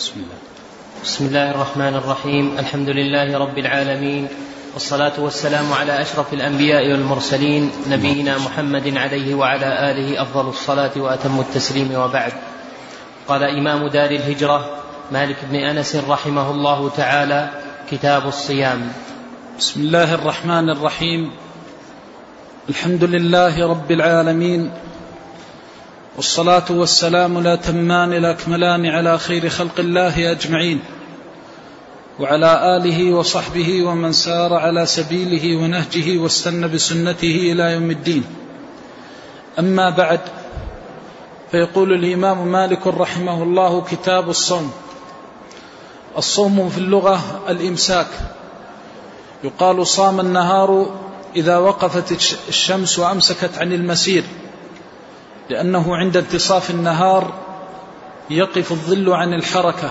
بسم الله. بسم الله الرحمن الرحيم. الحمد لله رب العالمين. والصلاة والسلام على أشرف الأنبياء والمرسلين نبينا محمد عليه وعلى آله أفضل الصلاة وأتم التسليم وبعد. قال إمام دار الهجرة مالك بن أنس رحمه الله تعالى كتاب الصيام. بسم الله الرحمن الرحيم. الحمد لله رب العالمين. والصلاة والسلام الأتمان الأكملان على خير خلق الله أجمعين. وعلى آله وصحبه ومن سار على سبيله ونهجه واستنى بسنته إلى يوم الدين. أما بعد فيقول الإمام مالك رحمه الله كتاب الصوم. الصوم في اللغة الإمساك. يقال صام النهار إذا وقفت الشمس وأمسكت عن المسير. لأنه عند انتصاف النهار يقف الظل عن الحركة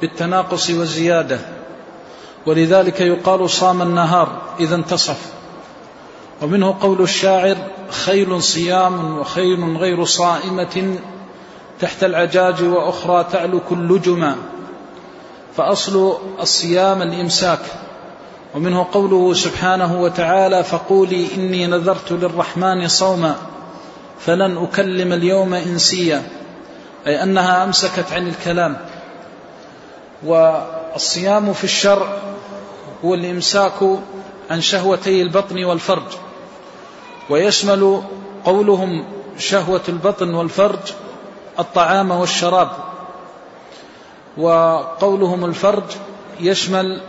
بالتناقص والزيادة ولذلك يقال صام النهار إذا انتصف. ومنه قول الشاعر خيل صيام وخيل غير صائمة تحت العجاج وأخرى تعلو كل جمى فأصل الصيام الإمساك. ومنه قوله سبحانه وتعالى فقولي إني نذرت للرحمن صوما. فلن أكلم اليوم إنسيا أي أنها أمسكت عن الكلام. والصيام في الشرع هو الإمساك عن شهوتي البطن والفرج. ويشمل قولهم شهوة البطن والفرج الطعام والشراب. وقولهم الفرج يشمل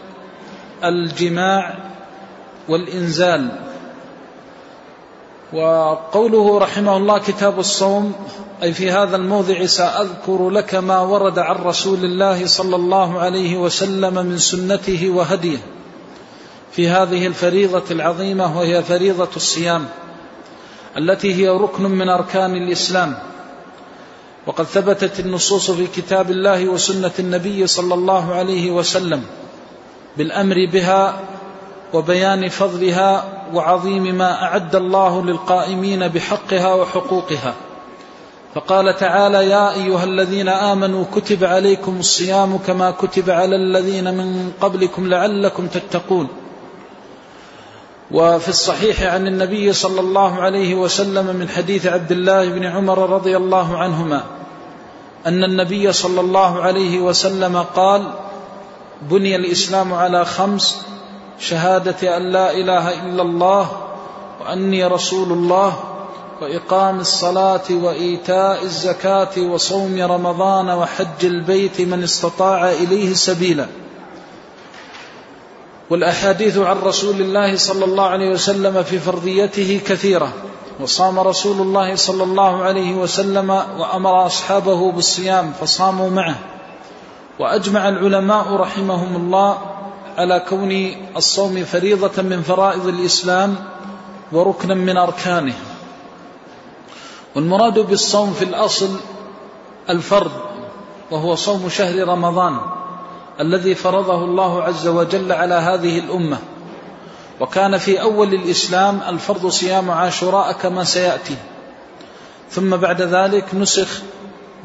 الجماع والإنزال. وقوله رحمه الله كتاب الصوم أي في هذا الموضع سأذكر لك ما ورد عن رسول الله صلى الله عليه وسلم من سنته وهديه في هذه الفريضة العظيمة وهي فريضة الصيام التي هي ركن من أركان الإسلام. وقد ثبتت النصوص في كتاب الله وسنة النبي صلى الله عليه وسلم بالأمر بها وبيان فضلها وعظيم ما أعد الله للقائمين بحقها وحقوقها. فقال تعالى يا أيها الذين آمنوا كتب عليكم الصيام كما كتب على الذين من قبلكم لعلكم تتقون. وفي الصحيح عن النبي صلى الله عليه وسلم من حديث عبد الله بن عمر رضي الله عنهما أن النبي صلى الله عليه وسلم قال بني الإسلام على خمس شهادة أن لا إله إلا الله وأني رسول الله وإقام الصلاة وإيتاء الزكاة وصوم رمضان وحج البيت من استطاع إليه سبيلا. والأحاديث عن رسول الله صلى الله عليه وسلم في فرضيته كثيرة. وصام رسول الله صلى الله عليه وسلم وأمر أصحابه بالصيام فصاموا معه. وأجمع العلماء رحمهم الله على كون الصوم فريضة من فرائض الإسلام وركنا من أركانه والمراد بالصوم في الأصل الفرض وهو صوم شهر رمضان الذي فرضه الله عز وجل على هذه الأمة. وكان في أول الإسلام الفرض صيام عاشوراء كما سيأتي. ثم بعد ذلك نسخ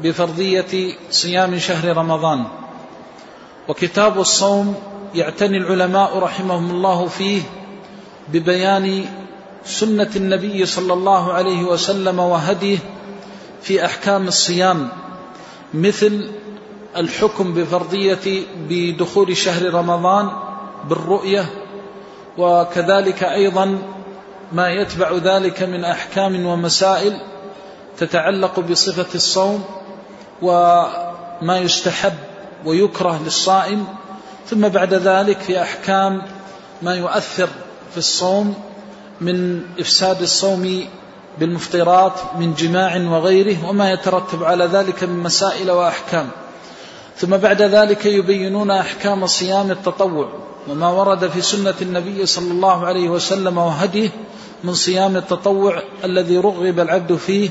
بفرضية صيام شهر رمضان. وكتاب الصوم يعتني العلماء رحمهم الله فيه ببيان سنة النبي صلى الله عليه وسلم وهديه في أحكام الصيام مثل الحكم بفرضية بدخول شهر رمضان بالرؤية وكذلك أيضا ما يتبع ذلك من أحكام ومسائل تتعلق بصفة الصوم وما يستحب ويكره للصائم ثم بعد ذلك في أحكام ما يؤثر في الصوم من إفساد الصوم بالمفطرات من جماع وغيره وما يترتب على ذلك من مسائل وأحكام. ثم بعد ذلك يبينون أحكام صيام التطوع وما ورد في سنة النبي صلى الله عليه وسلم وهديه من صيام التطوع الذي رغب العبد فيه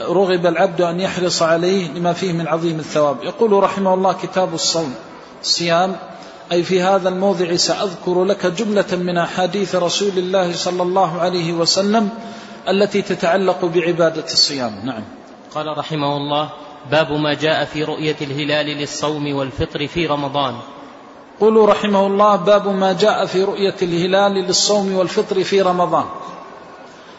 رغب العبد أن يحرص عليه لما فيه من عظيم الثواب. يقول رحمه الله كتاب الصوم الصيام أي في هذا الموضع سأذكر لك جملة من أحاديث رسول الله صلى الله عليه وسلم التي تتعلق بعبادة الصيام. نعم. قال رحمه الله باب ما جاء في رؤية الهلال للصوم والفطر في رمضان. قولوا رحمه الله باب ما جاء في رؤية الهلال للصوم والفطر في رمضان.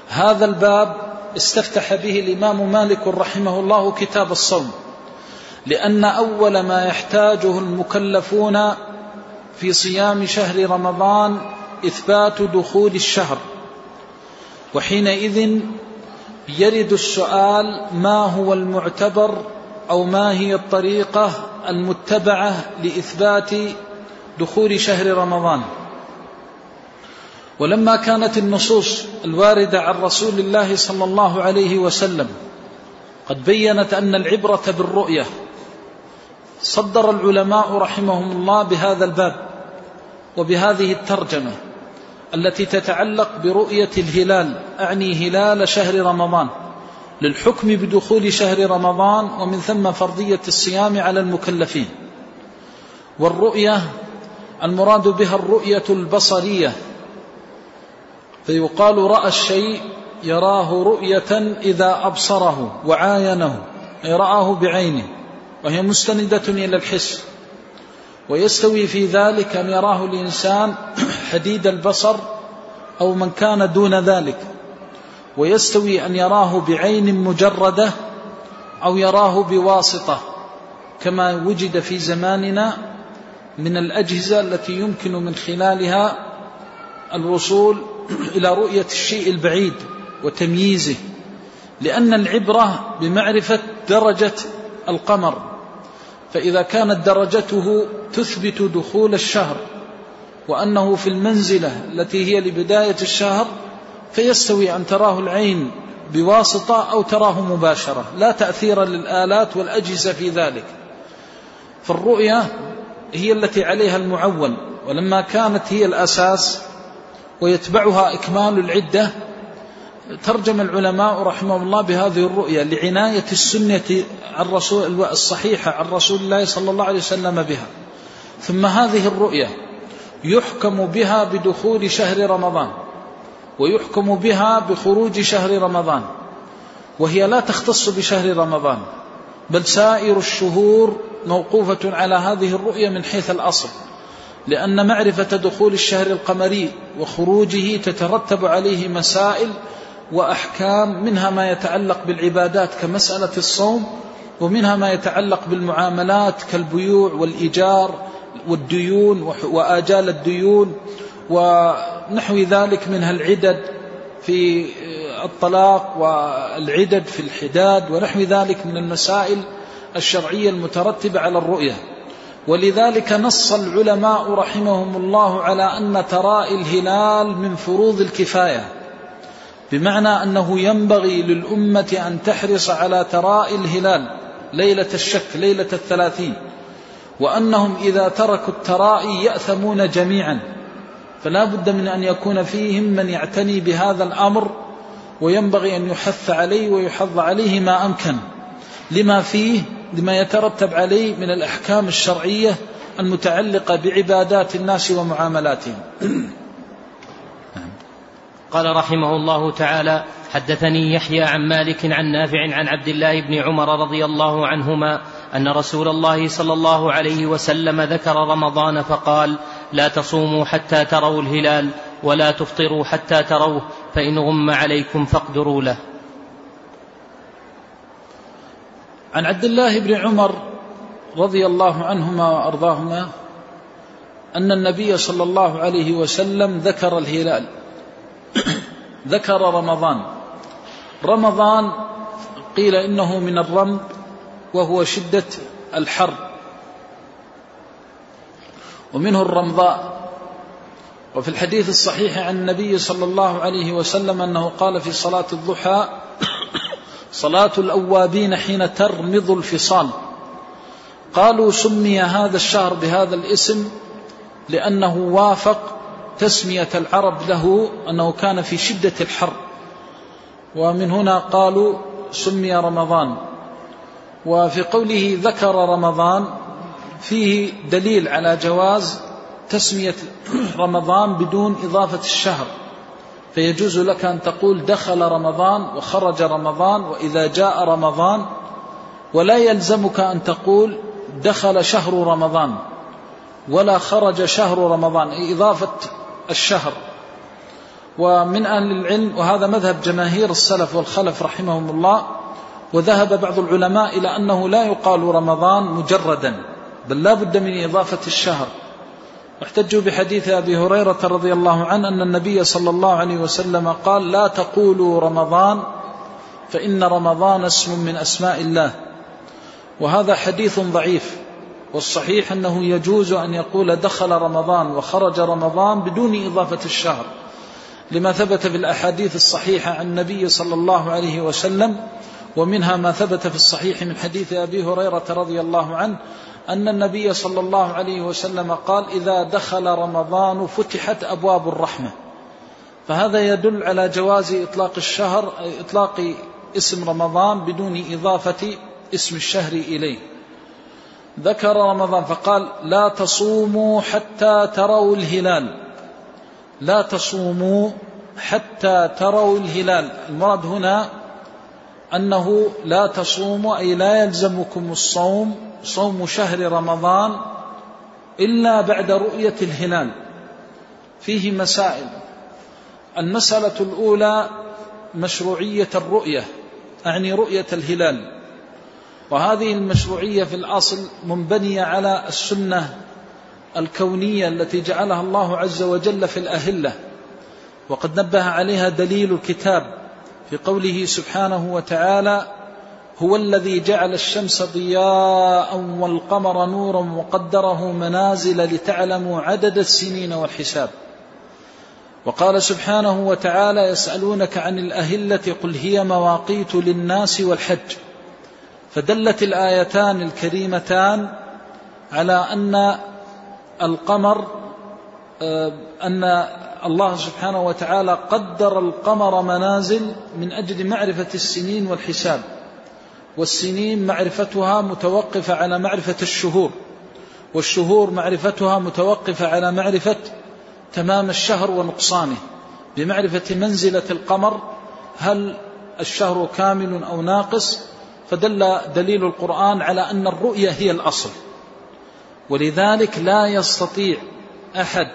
هذا الباب استفتح به الإمام مالك رحمه الله كتاب الصوم لأن أول ما يحتاجه المكلفون في صيام شهر رمضان إثبات دخول الشهر. وحينئذ يرد السؤال ما هو المعتبر أو ما هي الطريقة المتبعة لإثبات دخول شهر رمضان. ولما كانت النصوص الواردة عن رسول الله صلى الله عليه وسلم قد بينت أن العبرة بالرؤية. صدر العلماء رحمهم الله بهذا الباب. وبهذه الترجمة التي تتعلق برؤية الهلال أعني هلال شهر رمضان للحكم بدخول شهر رمضان ومن ثم فرضية الصيام على المكلفين. والرؤية المراد بها الرؤية البصرية فيقال رأى الشيء يراه رؤية إذا أبصره وعاينه أي رآه بعينه وهي مستندة إلى الحس. ويستوي في ذلك أن يراه الإنسان حديد البصر أو من كان دون ذلك. ويستوي أن يراه بعين مجردة أو يراه بواسطة كما وجد في زماننا من الأجهزة التي يمكن من خلالها الوصول إلى رؤية الشيء البعيد وتمييزه لأن العبرة بمعرفة درجة القمر. فإذا كانت درجته تثبت دخول الشهر وأنه في المنزلة التي هي لبداية الشهر فيستوي أن تراه العين بواسطة أو تراه مباشرة لا تأثير للآلات والأجهزة في ذلك. فالرؤية هي التي عليها المعول ولما كانت هي الأساس ويتبعها إكمال العدة ترجم العلماء رحمه الله بهذه الرؤية لعناية السنة عن رسول الصحيحة عن رسول الله صلى الله عليه وسلم بها. ثم هذه الرؤية يحكم بها بدخول شهر رمضان ويحكم بها بخروج شهر رمضان وهي لا تختص بشهر رمضان بل سائر الشهور موقوفة على هذه الرؤية من حيث الأصل لأن معرفة دخول الشهر القمري وخروجه تترتب عليه مسائل وأحكام منها ما يتعلق بالعبادات كمسألة الصوم ومنها ما يتعلق بالمعاملات كالبيوع والإيجار والديون وآجال الديون ونحو ذلك منها العدد في الطلاق والعدد في الحداد ونحو ذلك من المسائل الشرعية المترتبة على الرؤية. ولذلك نص العلماء رحمهم الله على أن تراء الهلال من فروض الكفاية. بمعنى أنه ينبغي للأمة أن تحرص على تراء الهلال ليلة الشك ليلة الثلاثين. وأنهم إذا تركوا الترائي يأثمون جميعا. فلا بد من أن يكون فيهم من يعتني بهذا الأمر وينبغي أن يحث عليه ويحض عليه ما أمكن. لما فيه لما يترتب عليه من الأحكام الشرعية المتعلقة بعبادات الناس ومعاملاتهم. قال رحمه الله تعالى حدثني يحيى عن مالك عن نافع عن عبد الله بن عمر رضي الله عنهما أن رسول الله صلى الله عليه وسلم ذكر رمضان فقال لا تصوموا حتى تروا الهلال ولا تفطروا حتى تروه فإن غم عليكم فاقدروا له. عن عبد الله بن عمر رضي الله عنهما وأرضاهما أن النبي صلى الله عليه وسلم ذكر الهلال. ذكر رمضان. رمضان قيل إنه من الرمض وهو شدة الحر. ومنه الرمضاء. وفي الحديث الصحيح عن النبي صلى الله عليه وسلم أنه قال في صلاة الضحى صلاة الأوابين حين ترمض الفصال. قالوا سمي هذا الشهر بهذا الاسم لأنه وافق تسمية العرب له أنه كان في شدة الحر. ومن هنا قالوا سمي رمضان. وفي قوله ذكر رمضان فيه دليل على جواز تسمية رمضان بدون إضافة الشهر. فيجوز لك أن تقول دخل رمضان وخرج رمضان وإذا جاء رمضان ولا يلزمك أن تقول دخل شهر رمضان ولا خرج شهر رمضان. إضافة الشهر. ومن أهل العلم وهذا مذهب جماهير السلف والخلف رحمهم الله وذهب بعض العلماء إلى أنه لا يقال رمضان مجردا بل لا بد من إضافة الشهر. واحتجوا بحديث أبي هريرة رضي الله عنه أن النبي صلى الله عليه وسلم قال لا تقولوا رمضان فإن رمضان اسم من أسماء الله. وهذا حديث ضعيف. والصحيح أنه يجوز أن يقول دخل رمضان وخرج رمضان بدون إضافة الشهر. لما ثبت في الأحاديث الصحيحة عن النبي صلى الله عليه وسلم ومنها ما ثبت في الصحيح من حديث أبي هريرة رضي الله عنه أن النبي صلى الله عليه وسلم قال إذا دخل رمضان فتحت أبواب الرحمة فهذا يدل على جواز إطلاق الشهر إطلاق اسم رمضان بدون إضافة اسم الشهر إليه. ذكر رمضان فقال لا تصوموا حتى تروا الهلال. لا تصوموا حتى تروا الهلال. المراد هنا أنه لا تصوموا أي لا يلزمكم الصوم صوم شهر رمضان إلا بعد رؤية الهلال. فيه مسائل. المسألة الأولى مشروعية الرؤية أعني رؤية الهلال. وهذه المشروعية في الأصل منبنية على السنة الكونية التي جعلها الله عز وجل في الأهلة وقد نبه عليها دليل الكتاب في قوله سبحانه وتعالى هو الذي جعل الشمس ضياء والقمر نورا وقدره منازل لتعلموا عدد السنين والحساب وقال سبحانه وتعالى يسألونك عن الأهلة قل هي مواقيت للناس والحج فدلت الآيتان الكريمتان على أن القمر آه، أن الله سبحانه وتعالى قدر القمر منازل من أجل معرفة السنين والحساب والسنين معرفتها متوقفة على معرفة الشهور والشهور معرفتها متوقفة على معرفة تمام الشهر ونقصانه. بمعرفة منزلة القمر هل الشهر كامل أو ناقص؟ فدل دليل القرآن على أن الرؤية هي الأصل. ولذلك لا يستطيع أحد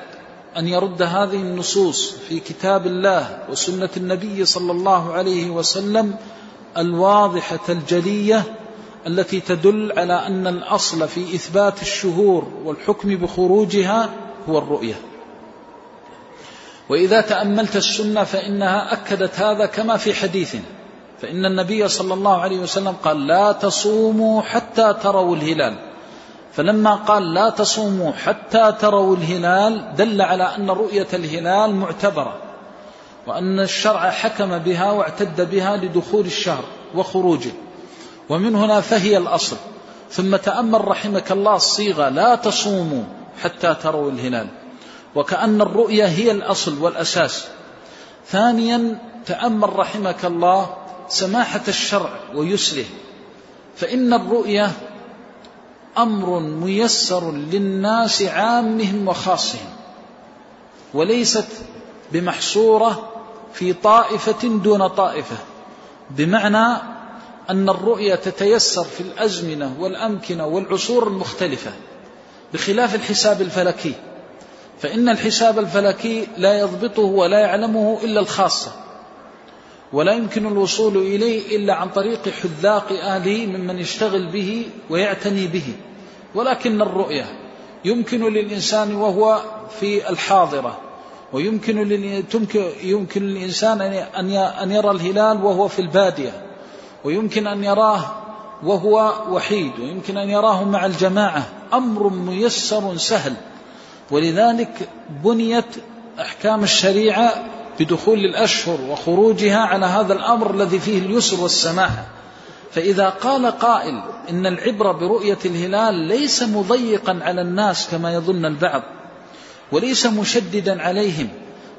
أن يرد هذه النصوص في كتاب الله وسنة النبي صلى الله عليه وسلم الواضحة الجلية التي تدل على أن الأصل في إثبات الشهور والحكم بخروجها هو الرؤية. وإذا تأملت السنة فإنها أكدت هذا كما في حديث فإن النبي صلى الله عليه وسلم قال لا تصوموا حتى تروا الهلال. فلما قال لا تصوموا حتى تروا الهلال دل على أن رؤية الهلال معتبرة وأن الشرع حكم بها واعتد بها لدخول الشهر وخروجه. ومن هنا فهي الأصل. ثم تأمل رحمك الله الصيغة لا تصوموا حتى تروا الهلال. وكأن الرؤية هي الأصل والأساس. ثانيا تأمل رحمك الله سماحة الشرع ويسره فإن الرؤية أمر ميسر للناس عامهم وخاصهم وليست بمحصورة في طائفة دون طائفة بمعنى أن الرؤية تتيسر في الأزمنة والأمكنة والعصور المختلفة بخلاف الحساب الفلكي فإن الحساب الفلكي لا يضبطه ولا يعلمه إلا الخاصة. ولا يمكن الوصول إليه إلا عن طريق حذاق أهله ممن يشتغل به ويعتني به. ولكن الرؤية يمكن للإنسان وهو في الحاضرة ويمكن يمكن للإنسان أن يرى الهلال وهو في البادية ويمكن أن يراه وهو وحيد ويمكن أن يراه مع الجماعة. أمر ميسر سهل. ولذلك بنيت أحكام الشريعة بدخول الأشهر وخروجها على هذا الأمر الذي فيه اليسر والسماحة فإذا قال قائل إن العبرة برؤية الهلال ليس مضيقا على الناس كما يظن البعض وليس مشددا عليهم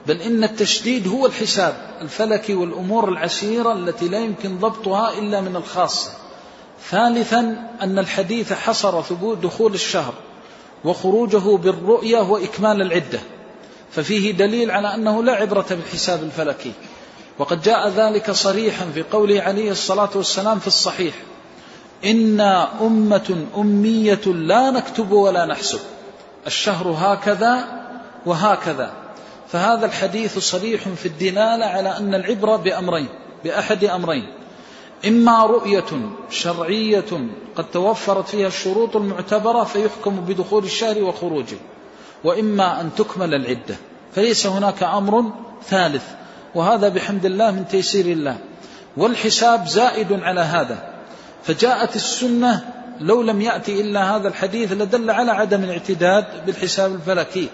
بل إن التشديد هو الحساب الفلكي والأمور العسيرة التي لا يمكن ضبطها إلا من الخاصة. ثالثا أن الحديث حصر ثبوت دخول الشهر وخروجه بالرؤية وإكمال العدة. ففيه دليل على أنه لا عبرة بالحساب الفلكي. وقد جاء ذلك صريحا في قوله عليه الصلاة والسلام في الصحيح إنا أمة أمية لا نكتب ولا نحسب. الشهر هكذا وهكذا. فهذا الحديث صريح في الدلالة على أن العبرة بأمرين بأحد أمرين. إما رؤية شرعية قد توفرت فيها الشروط المعتبرة فيحكم بدخول الشهر وخروجه. وإما أن تكمل العدة. فليس هناك أمر ثالث. وهذا بحمد الله من تيسير الله. والحساب زائد على هذا. فجاءت السنة لو لم يأتي إلا هذا الحديث لدل على عدم الاعتداد بالحساب الفلكي.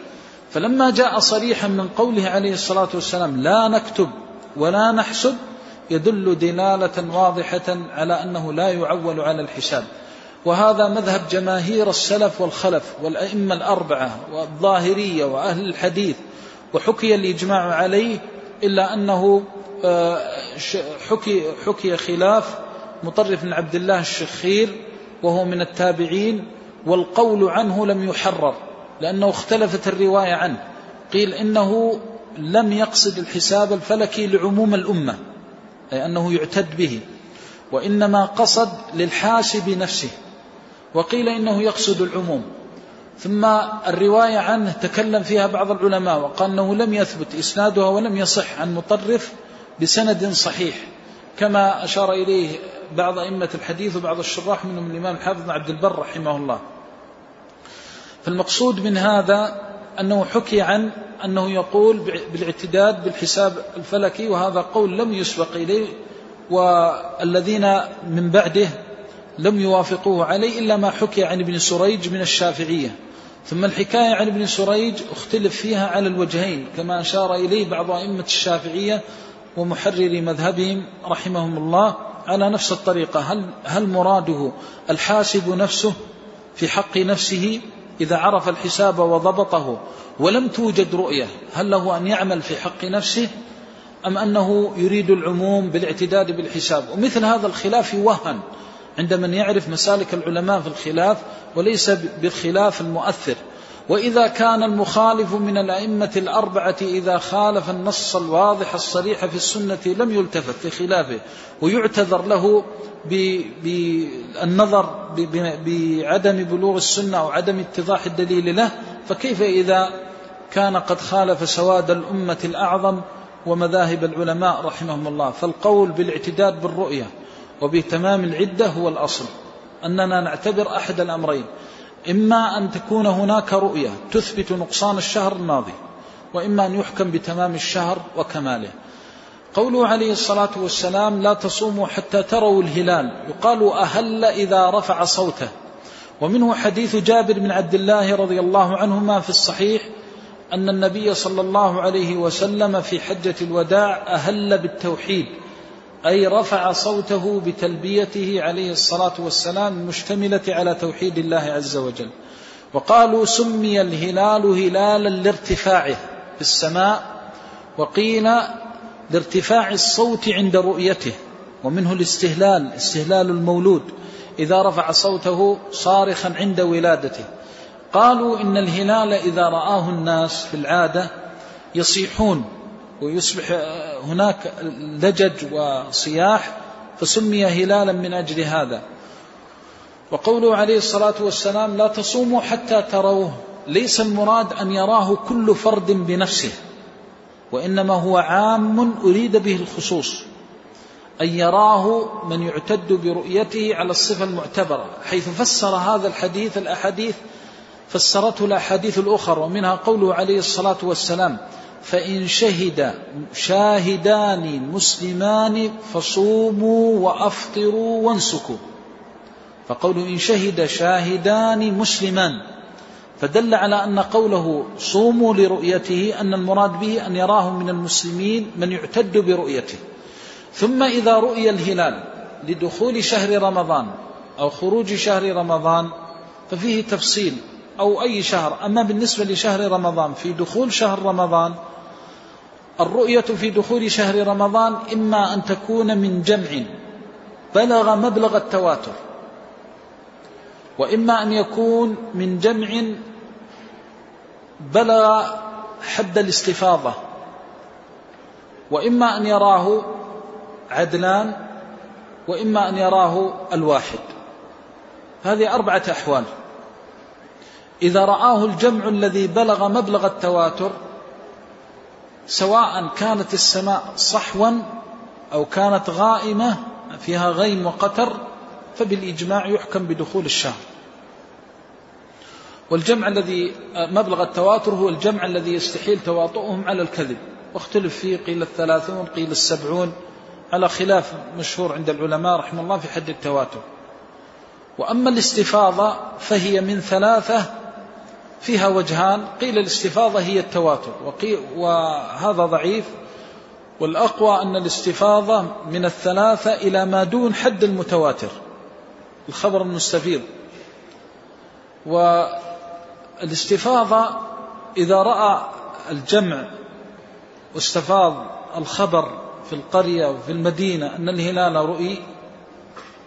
فلما جاء صريحا من قوله عليه الصلاة والسلام لا نكتب ولا نحسب يدل دلالة واضحة على أنه لا يعول على الحساب. وهذا مذهب جماهير السلف والخلف والأئمة الأربعة والظاهرية وأهل الحديث وحكي الإجماع عليه إلا أنه آه، حكي, حكي خلاف مطرف بن عبد الله الشخير وهو من التابعين والقول عنه لم يحرر لأنه اختلفت الرواية عنه قيل إنه لم يقصد الحساب الفلكي لعموم الأمة أي أنه يعتد به وإنما قصد للحاسب نفسه. وقيل إنه يقصد العموم. ثم الرواية عنه تكلم فيها بعض العلماء وقال أنه لم يثبت إسنادها ولم يصح عن مطرف بسند صحيح. كما أشار إليه بعض أئمة الحديث وبعض الشراح منهم الإمام الحافظ عبد البر رحمه الله. فالمقصود من هذا أنه حكي عن أنه يقول بالاعتداد بالحساب الفلكي وهذا قول لم يسبق إليه. والذين من بعده لم يوافقوه عليه إلا ما حكي عن ابن سريج من الشافعية. ثم الحكاية عن ابن سريج اختلف فيها على الوجهين كما أشار إليه بعض أئمة الشافعية ومحرري مذهبهم رحمهم الله على نفس الطريقة. هل, هل مراده الحاسب نفسه في حق نفسه إذا عرف الحساب وضبطه ولم توجد رؤية هل له أن يعمل في حق نفسه أم أنه يريد العموم بالاعتداد بالحساب؟ ومثل هذا الخلاف يوهن عند من يعرف مسالك العلماء في الخلاف وليس بالخلاف المؤثر. وإذا كان المخالف من الأئمة الأربعة إذا خالف النص الواضح الصريح في السنة لم يلتفت في خلافه ويعتذر له بالنظر بعدم بلوغ السنة أو عدم اتضاح الدليل له فكيف إذا كان قد خالف سواد الأمة الأعظم ومذاهب العلماء رحمهم الله؟ فالقول بالاعتداد بالرؤية. وبتمام العدة هو الأصل. أننا نعتبر أحد الأمرين. إما أن تكون هناك رؤية تثبت نقصان الشهر الماضي وإما أن يحكم بتمام الشهر وكماله. قوله عليه الصلاة والسلام لا تصوموا حتى تروا الهلال يقال أهل إذا رفع صوته ومنه حديث جابر بن عبد الله رضي الله عنهما في الصحيح أن النبي صلى الله عليه وسلم في حجة الوداع أهل بالتوحيد أي رفع صوته بتلبيته عليه الصلاة والسلام المشتملة على توحيد الله عز وجل. وقالوا سمي الهلال هلالا لارتفاعه في السماء وقيل لارتفاع الصوت عند رؤيته ومنه الاستهلال استهلال المولود إذا رفع صوته صارخا عند ولادته. قالوا إن الهلال إذا رآه الناس في العادة يصيحون ويصبح هناك لجج وصياح فسمي هلالا من أجل هذا. وقوله عليه الصلاة والسلام لا تصوموا حتى تروه. ليس المراد أن يراه كل فرد بنفسه وإنما هو عام أريد به الخصوص أن يراه من يعتد برؤيته على الصفة المعتبرة حيث فسر هذا الحديث الأحاديث فسرته الأحاديث الأخرى ومنها قوله عليه الصلاة والسلام فإن شهد شاهدان مسلمان فصوموا وأفطروا وانسكوا. فقوله إن شهد شاهدان مسلمان فدل على أن قوله صوموا لرؤيته أن المراد به أن يراه من المسلمين من يعتد برؤيته. ثم إذا رؤي الهلال لدخول شهر رمضان أو خروج شهر رمضان ففيه تفصيل أو أي شهر. أما بالنسبة لشهر رمضان في دخول شهر رمضان الرؤية في دخول شهر رمضان إما أن تكون من جمع بلغ مبلغ التواتر وإما أن يكون من جمع بلغ حد الاستفاضة وإما أن يراه عدلان وإما أن يراه الواحد. هذه أربعة أحوال. إذا رآه الجمع الذي بلغ مبلغ التواتر سواء كانت السماء صحوا أو كانت غائمة فيها غيم وقتر فبالإجماع يحكم بدخول الشهر والجمع الذي مبلغ التواتر هو الجمع الذي يستحيل تواطؤهم على الكذب. واختلف فيه قيل الثلاثون قيل السبعون على خلاف مشهور عند العلماء رحمه الله في حد التواتر. وأما الاستفاضة فهي من ثلاثة فيها وجهان قيل الاستفاضة هي التواتر. وهذا ضعيف. والأقوى أن الاستفاضة من الثلاثة إلى ما دون حد المتواتر. الخبر المستفيض. والاستفاضة إذا رأى الجمع واستفاض الخبر في القرية وفي المدينة أن الهلال رؤي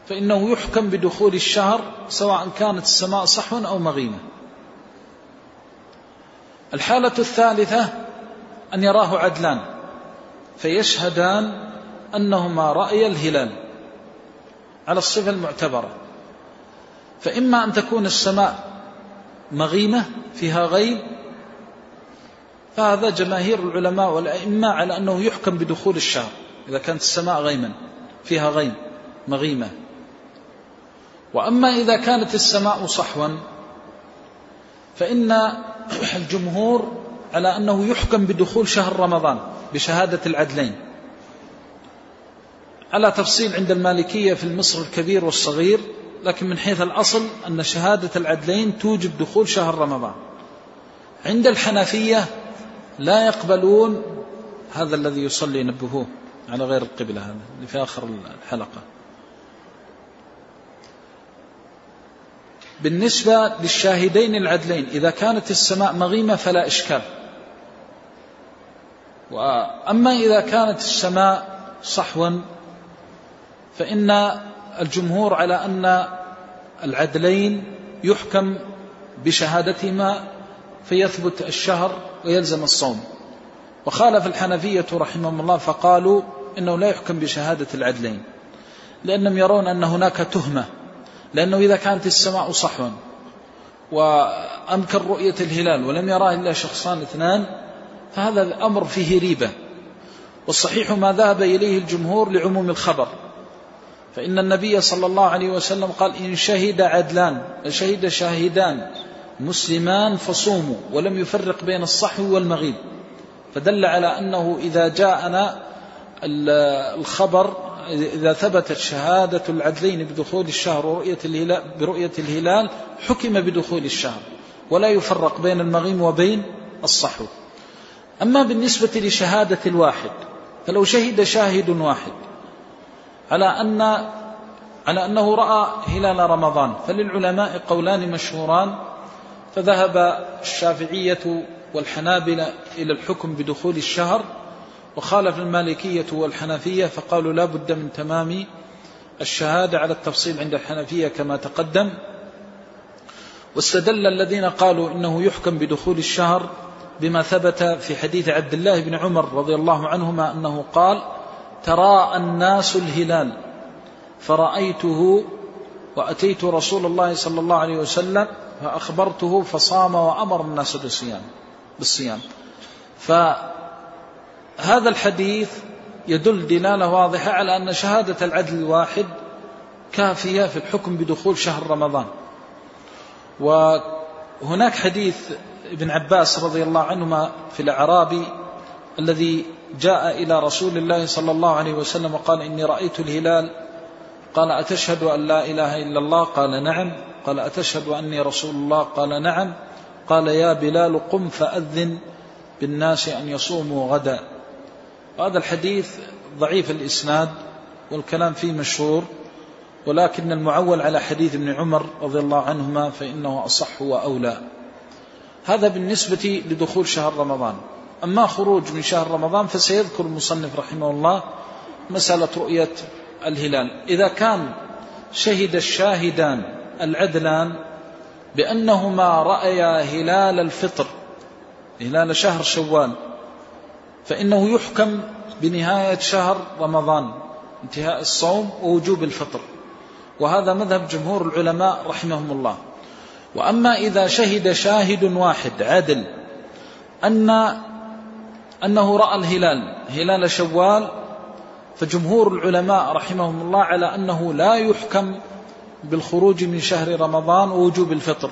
فإنه يحكم بدخول الشهر سواء كانت السماء صحوا أو مغيمة الحالة الثالثة أن يراه عدلان فيشهدان أنهما رأي الهلال على الصفة المعتبرة. فإما أن تكون السماء مغيمة فيها غيب فهذا جماهير العلماء والأئمة على أنه يحكم بدخول الشهر. إذا كانت السماء غيما فيها غيم مغيمة. وأما إذا كانت السماء صحوا فإن الجمهور على أنه يحكم بدخول شهر رمضان بشهادة العدلين. على تفصيل عند المالكية في المصر الكبير والصغير لكن من حيث الأصل أن شهادة العدلين توجب دخول شهر رمضان. عند الحنفية لا يقبلون هذا الذي يصلي ينبهوه على غير القبلة هذا في آخر الحلقة. بالنسبة للشاهدين العدلين إذا كانت السماء مغيمة فلا إشكال. وأما إذا كانت السماء صحوا فإن الجمهور على أن العدلين يحكم بشهادتهما فيثبت الشهر ويلزم الصوم. وخالف الحنفية رحمهم الله فقالوا إنه لا يحكم بشهادة العدلين لأنهم يرون أن هناك تهمة. لأنه إذا كانت السماء صحوا وأنكر رؤية الهلال ولم يراه إلا شخصان اثنان فهذا الأمر فيه ريبة. والصحيح ما ذهب إليه الجمهور لعموم الخبر. فإن النبي صلى الله عليه وسلم قال إن شهد عدلان شهد شاهدان مسلمان فصوموا ولم يفرق بين الصحو والمغيب. فدل على أنه إذا جاءنا الخبر إذا ثبتت شهادة العدلين بدخول الشهر ورؤية الهلال برؤية الهلال حكم بدخول الشهر. ولا يفرق بين المغيم وبين الصحو. أما بالنسبة لشهادة الواحد فلو شهد شاهد واحد على أن على أنه رأى هلال رمضان فللعلماء قولان مشهوران فذهب الشافعية والحنابلة إلى الحكم بدخول الشهر وخالف المالكية والحنفية فقالوا لا بد من تمام الشهادة على التفصيل عند الحنفية كما تقدم. واستدل الذين قالوا إنه يحكم بدخول الشهر بما ثبت في حديث عبد الله بن عمر رضي الله عنهما أنه قال تراءى الناس الهلال فرأيته وأتيت رسول الله صلى الله عليه وسلم فأخبرته فصام وأمر الناس بالصيام بالصيام. فهذا الحديث يدل دلالة واضحة على أن شهادة العدل الواحد كافية في الحكم بدخول شهر رمضان. وهناك حديث ابن عباس رضي الله عنهما في الأعرابي الذي جاء إلى رسول الله صلى الله عليه وسلم وقال إني رأيت الهلال. قال أتشهد أن لا إله إلا الله؟ قال نعم. قال أتشهد أني رسول الله؟ قال نعم. قال يا بلال قم فأذن بالناس أن يصوموا غدا. هذا الحديث ضعيف الإسناد والكلام فيه مشهور ولكن المعول على حديث ابن عمر رضي الله عنهما فإنه أصح وأولى. هذا بالنسبة لدخول شهر رمضان. أما خروج من شهر رمضان فسيذكر المصنف رحمه الله مسألة رؤية الهلال. إذا كان شهد الشاهدان العدلان بأنهما رأيا هلال الفطر هلال شهر شوال فإنه يحكم بنهاية شهر رمضان انتهاء الصوم ووجوب الفطر. وهذا مذهب جمهور العلماء رحمهم الله. وأما إذا شهد شاهد واحد عدل أن أنه رأى الهلال هلال شوال فجمهور العلماء رحمهم الله على أنه لا يحكم بالخروج من شهر رمضان ووجوب الفطر.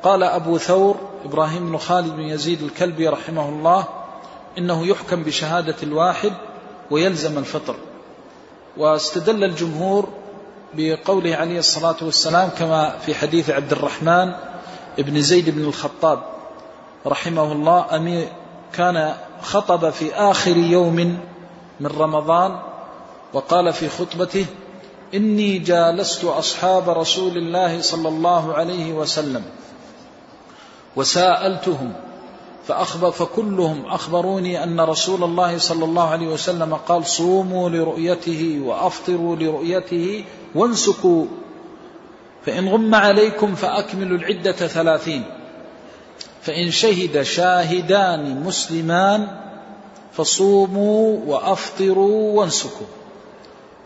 وقال أبو ثور إبراهيم بن خالد بن يزيد الكلبي رحمه الله إنه يحكم بشهادة الواحد ويلزم الفطر. واستدل الجمهور بقوله عليه الصلاة والسلام كما في حديث عبد الرحمن بن زيد بن الخطاب رحمه الله أمير كان خطب في آخر يوم من رمضان وقال في خطبته إني جالست أصحاب رسول الله صلى الله عليه وسلم وساءلتهم فأخبر فكلهم أخبروني أن رسول الله صلى الله عليه وسلم قال صوموا لرؤيته وأفطروا لرؤيته وانسكوا فإن غم عليكم فأكملوا العدة ثلاثين فإن شهد شاهدان مسلمان فصوموا وأفطروا وانسكوا.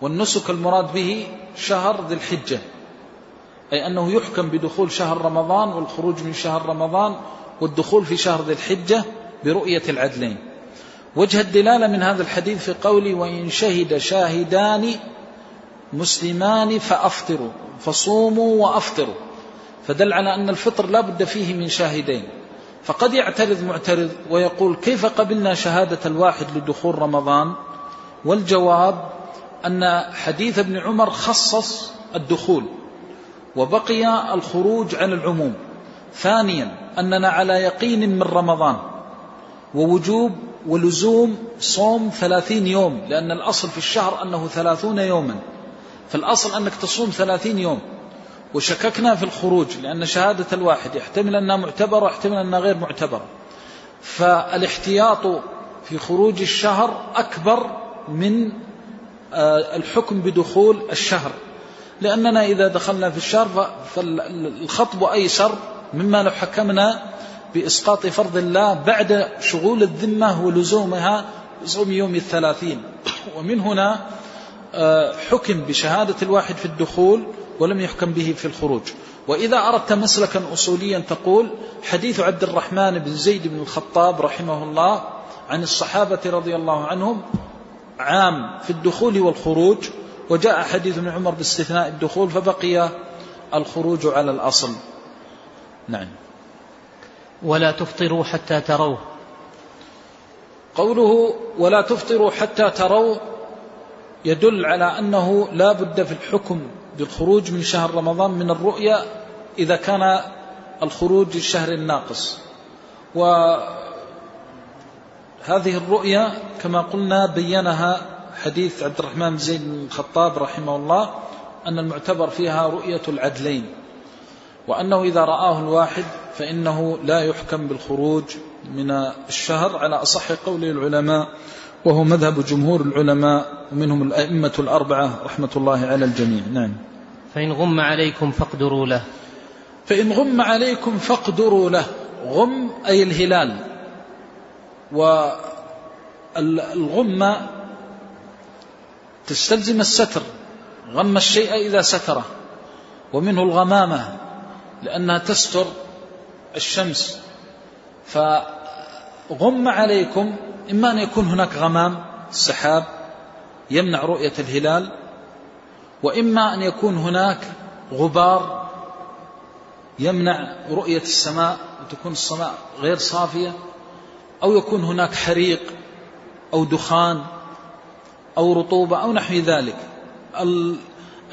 والنسك المراد به شهر ذي الحجة. أي أنه يحكم بدخول شهر رمضان والخروج من شهر رمضان والدخول في شهر ذي الحجة برؤية العدلين. وجه الدلالة من هذا الحديث في قولي وإن شهد شاهدان مسلمان فأفطروا فصوموا وأفطروا. فدل على أن الفطر لا بد فيه من شاهدين. فقد يعترض معترض ويقول كيف قبلنا شهادة الواحد لدخول رمضان؟ والجواب أن حديث ابن عمر خصص الدخول. وبقي الخروج عن العموم. ثانيا أننا على يقين من رمضان ووجوب ولزوم صوم ثلاثين يوم لأن الأصل في الشهر أنه ثلاثون يوما. فالأصل أنك تصوم ثلاثين يوم. وشككنا في الخروج لأن شهادة الواحد يحتمل أنها معتبرة ويحتمل أنها غير معتبرة. فالاحتياط في خروج الشهر أكبر من آه، الحكم بدخول الشهر. لأننا إذا دخلنا في الشهر فالخطب أيسر مما لو حكمنا بإسقاط فرض الله بعد شغول الذمة ولزومها صوم يوم الثلاثين. ومن هنا آه، حكم بشهادة الواحد في الدخول ولم يحكم به في الخروج. وإذا أردت مسلكا أصوليا تقول حديث عبد الرحمن بن زيد بن الخطاب رحمه الله عن الصحابة رضي الله عنهم عام في الدخول والخروج وجاء حديث ابن عمر باستثناء الدخول فبقي الخروج على الأصل. نعم. ولا تفطروا حتى تروه. قوله ولا تفطروا حتى تروا يدل على أنه لا بد في الحكم بالخروج من شهر رمضان من الرؤيا إذا كان الخروج الشهر الناقص. وهذه الرؤيا كما قلنا بينها حديث عبد الرحمن بن زيد بن الخطاب رحمه الله أن المعتبر فيها رؤية العدلين وأنه إذا رآه الواحد فإنه لا يحكم بالخروج من الشهر على أصح قول العلماء وهو مذهب جمهور العلماء ومنهم الأئمة الأربعة رحمة الله على الجميع. نعم. فإن غم عليكم فاقدروا له. فإن غم عليكم فاقدروا له. غم أي الهلال. والغمة تستلزم الستر غم الشيء إذا ستره ومنه الغمامة لأنها تستر الشمس. فغم عليكم إما أن يكون هناك غمام السحاب يمنع رؤية الهلال وإما أن يكون هناك غبار يمنع رؤية السماء وتكون السماء غير صافية أو يكون هناك حريق أو دخان. أو رطوبة أو نحو ذلك.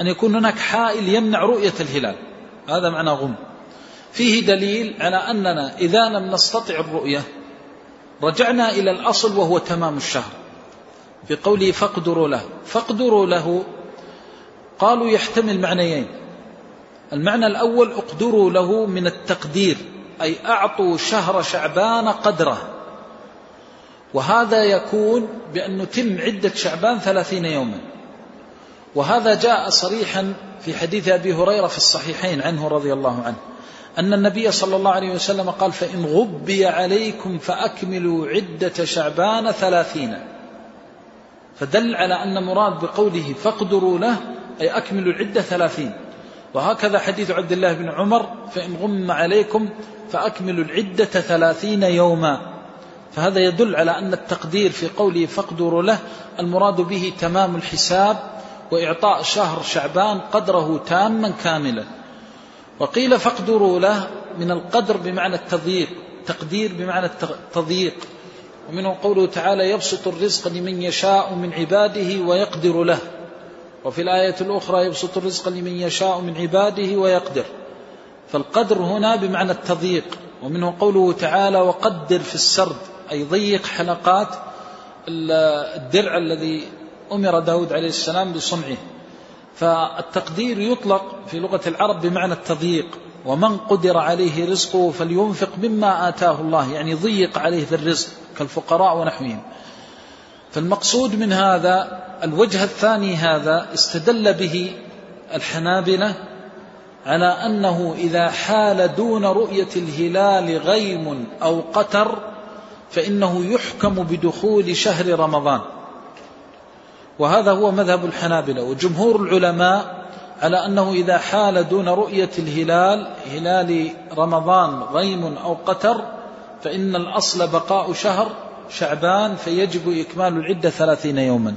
أن يكون هناك حائل يمنع رؤية الهلال. هذا معنى غم. فيه دليل على أننا إذا لم نستطع الرؤية رجعنا إلى الأصل وهو تمام الشهر. في قوله فاقدروا له. فاقدروا له قالوا يحتمل معنيين. المعنى الأول اقدروا له من التقدير أي أعطوا شهر شعبان قدره. وهذا يكون بأن نتم عدة شعبان ثلاثين يوما. وهذا جاء صريحا في حديث أبي هريرة في الصحيحين عنه رضي الله عنه أن النبي صلى الله عليه وسلم قال فإن غبي عليكم فأكملوا عدة شعبان ثلاثين. فدل على أن مراد بقوله فاقدروا له أي أكملوا العدة ثلاثين. وهكذا حديث عبد الله بن عمر فإن غم عليكم فأكملوا العدة ثلاثين يوما. فهذا يدل على أن التقدير في قوله فاقدروا له المراد به تمام الحساب وإعطاء شهر شعبان قدره تاما كاملا. وقيل فاقدروا له من القدر بمعنى التضييق تقدير بمعنى التضييق ومنه قوله تعالى يبسط الرزق لمن يشاء من عباده ويقدر له. وفي الآية الأخرى يبسط الرزق لمن يشاء من عباده ويقدر. فالقدر هنا بمعنى التضييق. ومنه قوله تعالى وقدر في السرد. أي ضيق حلقات الدرع الذي أمر داود عليه السلام بصنعه. فالتقدير يطلق في لغة العرب بمعنى التضييق. ومن قدر عليه رزقه فلينفق مما آتاه الله. يعني ضيق عليه في الرزق كالفقراء ونحوهم. فالمقصود من هذا الوجه الثاني هذا استدل به الحنابلة على أنه إذا حال دون رؤية الهلال غيم أو قتر فإنه يحكم بدخول شهر رمضان. وهذا هو مذهب الحنابلة وجمهور العلماء على أنه إذا حال دون رؤية الهلال هلال رمضان غيم أو قتر فإن الأصل بقاء شهر شعبان فيجب إكمال العدة ثلاثين يوما.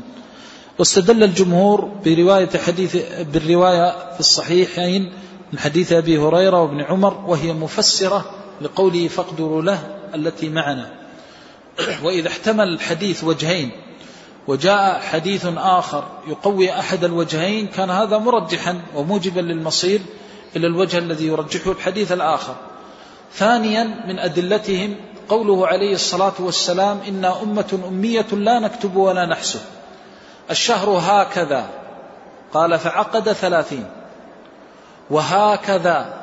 واستدل الجمهور برواية حديث بالرواية في الصحيحين من حديث أبي هريرة وابن عمر وهي مفسرة لقوله فاقدروا له التي معنا. وإذا احتمل الحديث وجهين وجاء حديث آخر يقوي أحد الوجهين كان هذا مرجحا وموجبا للمصير إلى الوجه الذي يرجحه الحديث الآخر. ثانيا من أدلتهم قوله عليه الصلاة والسلام إنا أمة أمية لا نكتب ولا نحسب. الشهر هكذا. قال فعقد ثلاثين. وهكذا.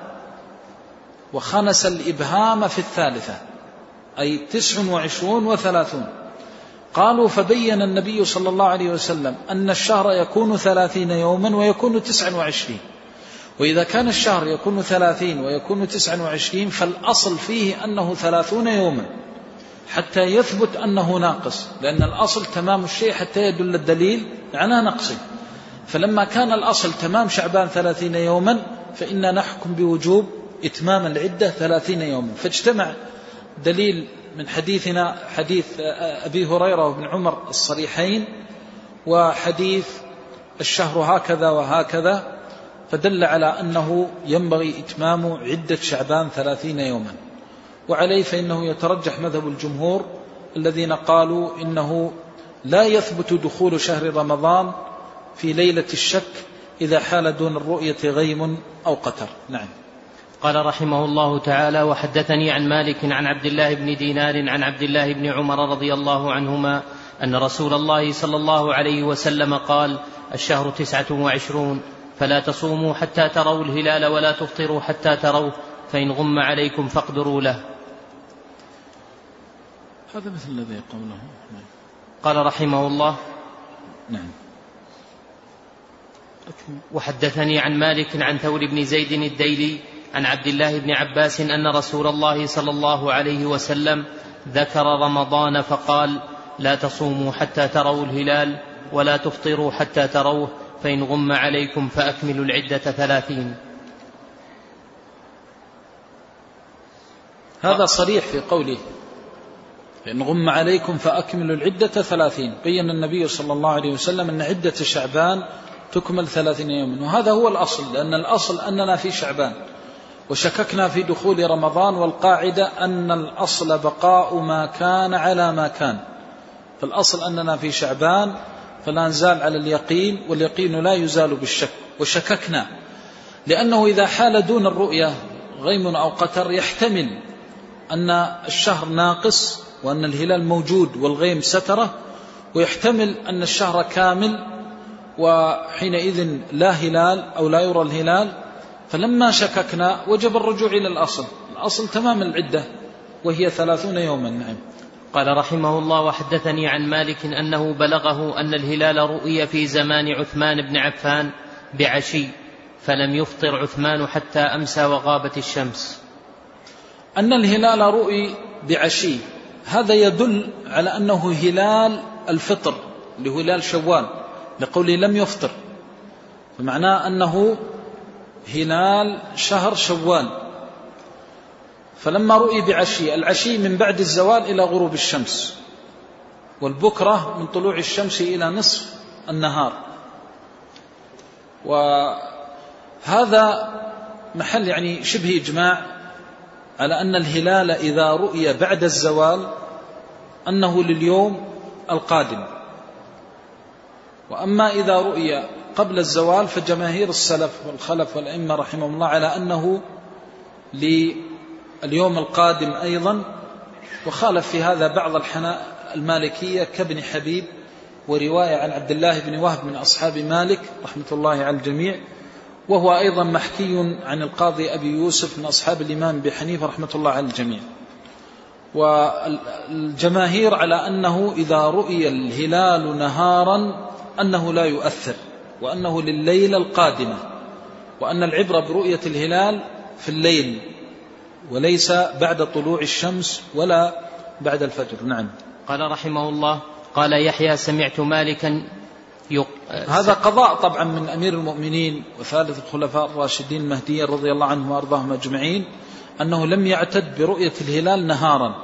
وخنس الإبهام في الثالثة. أي تسع وعشرون وثلاثون. قالوا فبين النبي صلى الله عليه وسلم أن الشهر يكون ثلاثين يوما ويكون تسعا وعشرين. وإذا كان الشهر يكون ثلاثين ويكون تسعا وعشرين فالأصل فيه أنه ثلاثون يوما حتى يثبت أنه ناقص لأن الأصل تمام الشيء حتى يدل الدليل على نقصه فلما كان الأصل تمام شعبان ثلاثين يوما فإنا نحكم بوجوب إتمام العدة ثلاثين يوما. فاجتمع دليل من حديثنا حديث أبي هريرة وابن عمر الصريحين وحديث الشهر هكذا وهكذا فدل على أنه ينبغي إتمام عدة شعبان ثلاثين يوما. وعليه فإنه يترجح مذهب الجمهور الذين قالوا إنه لا يثبت دخول شهر رمضان في ليلة الشك إذا حال دون الرؤية غيم أو قتر. نعم. قال رحمه الله تعالى وحدثني عن مالك عن عبد الله بن دينار عن عبد الله بن عمر رضي الله عنهما أن رسول الله صلى الله عليه وسلم قال الشهر تسعة وعشرون فلا تصوموا حتى تروا الهلال ولا تفطروا حتى تروه فإن غم عليكم فاقدروا له. هذا مثل الذي قوله قال رحمه الله نعم. وحدثني عن مالك عن ثور بن زيد الديلي عن عبد الله بن عباس أن رسول الله صلى الله عليه وسلم ذكر رمضان فقال لا تصوموا حتى تروا الهلال ولا تفطروا حتى تروه فإن غم عليكم فأكملوا العدة ثلاثين. هذا صريح في قوله فإن غم عليكم فأكملوا العدة ثلاثين. بين النبي صلى الله عليه وسلم أن عدة شعبان تكمل ثلاثين يوما وهذا هو الأصل لأن الأصل أننا في شعبان. وشككنا في دخول رمضان والقاعدة أن الأصل بقاء ما كان على ما كان. فالأصل أننا في شعبان فلا نزال على اليقين واليقين لا يزال بالشك. وشككنا لأنه إذا حال دون الرؤية غيم أو قتر يحتمل أن الشهر ناقص وأن الهلال موجود والغيم سترة ويحتمل أن الشهر كامل وحينئذ لا هلال أو لا يرى الهلال فلما شككنا وجب الرجوع إلى الأصل. الأصل تمام العدة وهي ثلاثون يوما نعم. قال رحمه الله وحدثني عن مالك أنه بلغه أن الهلال رؤي في زمان عثمان بن عفان بعشي فلم يفطر عثمان حتى أمسى وغابت الشمس. أن الهلال رؤي بعشي هذا يدل على أنه هلال الفطر لهلال شوال لقوله لم يفطر. فمعناه أنه هلال شهر شوال. فلما رؤي بعشي العشي من بعد الزوال إلى غروب الشمس والبكرة من طلوع الشمس إلى نصف النهار. وهذا محل يعني شبه إجماع على أن الهلال إذا رؤي بعد الزوال أنه لليوم القادم. وأما إذا رؤي قبل الزوال فجماهير السلف والخلف والأئمة رحمهم الله على أنه لليوم القادم أيضا وخالف في هذا بعض المالكية كابن حبيب ورواية عن عبد الله بن وهب من أصحاب مالك رحمة الله على الجميع وهو أيضا محكي عن القاضي أبي يوسف من أصحاب الإمام بحنيفة رحمة الله على الجميع. والجماهير على أنه إذا رؤي الهلال نهارا أنه لا يؤثر. وأنه لليلة القادمة وأن العبرة برؤية الهلال في الليل وليس بعد طلوع الشمس ولا بعد الفجر. نعم. قال رحمه الله قال يحيى سمعت مالكا يق... هذا قضاء طبعا من أمير المؤمنين وثالث الخلفاء الراشدين المهديين رضي الله عنهم وأرضاهم أجمعين أنه لم يعتد برؤية الهلال نهارا.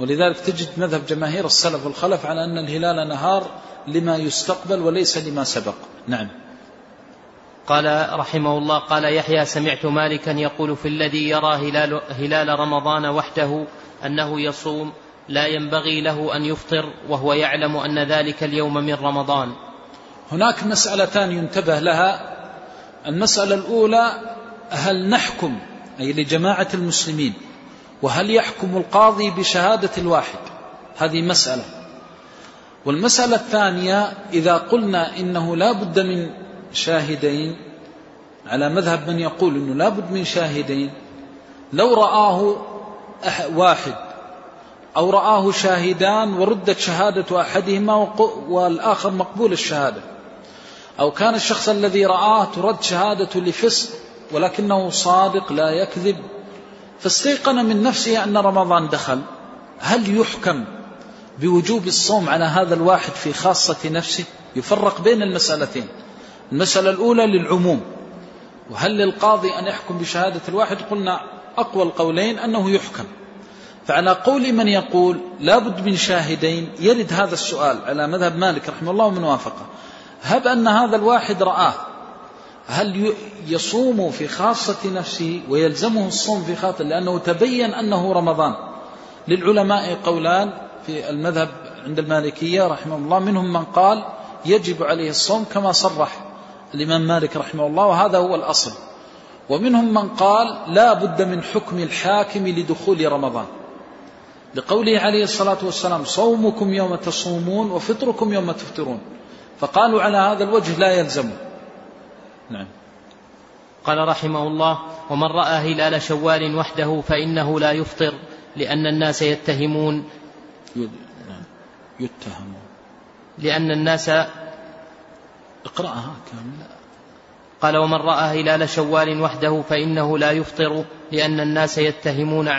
ولذلك تجد مذهب جماهير السلف والخلف على أن الهلال نهار لما يستقبل وليس لما سبق. نعم. قال رحمه الله قال يحيى سمعت مالكا يقول في الذي يرى هلال, هلال رمضان وحده أنه يصوم لا ينبغي له أن يفطر وهو يعلم أن ذلك اليوم من رمضان. هناك مسألتان ينتبه لها. المسألة الأولى هل نحكم أي لجماعة المسلمين وهل يحكم القاضي بشهادة الواحد؟ هذه مسألة. والمسألة الثانية إذا قلنا إنه لا بد من شاهدين على مذهب من يقول إنه لا بد من شاهدين لو رآه واحد أو رآه شاهدان وردت شهادة أحدهما والآخر مقبول الشهادة. أو كان الشخص الذي رآه ترد شهادة لفسق ولكنه صادق لا يكذب. فاستيقن من نفسه أن رمضان دخل. هل يحكم؟ بوجوب الصوم على هذا الواحد في خاصة نفسه يفرق بين المسألتين. المسألة الأولى للعموم. وهل للقاضي أن يحكم بشهادة الواحد؟ قلنا أقوى القولين أنه يحكم. فعلى قول من يقول لا بد من شاهدين يرد هذا السؤال على مذهب مالك رحمه الله ومن وافقه. هب أن هذا الواحد رآه. هل يصوم في خاصة نفسه ويلزمه الصوم في خاطر؟ لأنه تبين أنه رمضان. للعلماء قولان في المذهب عند المالكية رحمه الله منهم من قال يجب عليه الصوم كما صرح الإمام مالك رحمه الله وهذا هو الأصل. ومنهم من قال لا بد من حكم الحاكم لدخول رمضان. لقوله عليه الصلاة والسلام صومكم يوم تصومون وفطركم يوم تفطرون. فقالوا على هذا الوجه لا يلزم. نعم. قال رحمه الله ومن رأى هلال شوال وحده فإنه لا يفطر لأن الناس يتهمون نعم. يتهمون لأن الناس اقرأها كاملة. قال ومن رأى هلال شوال وحده فإنه لا يفطر لأن الناس يتهمون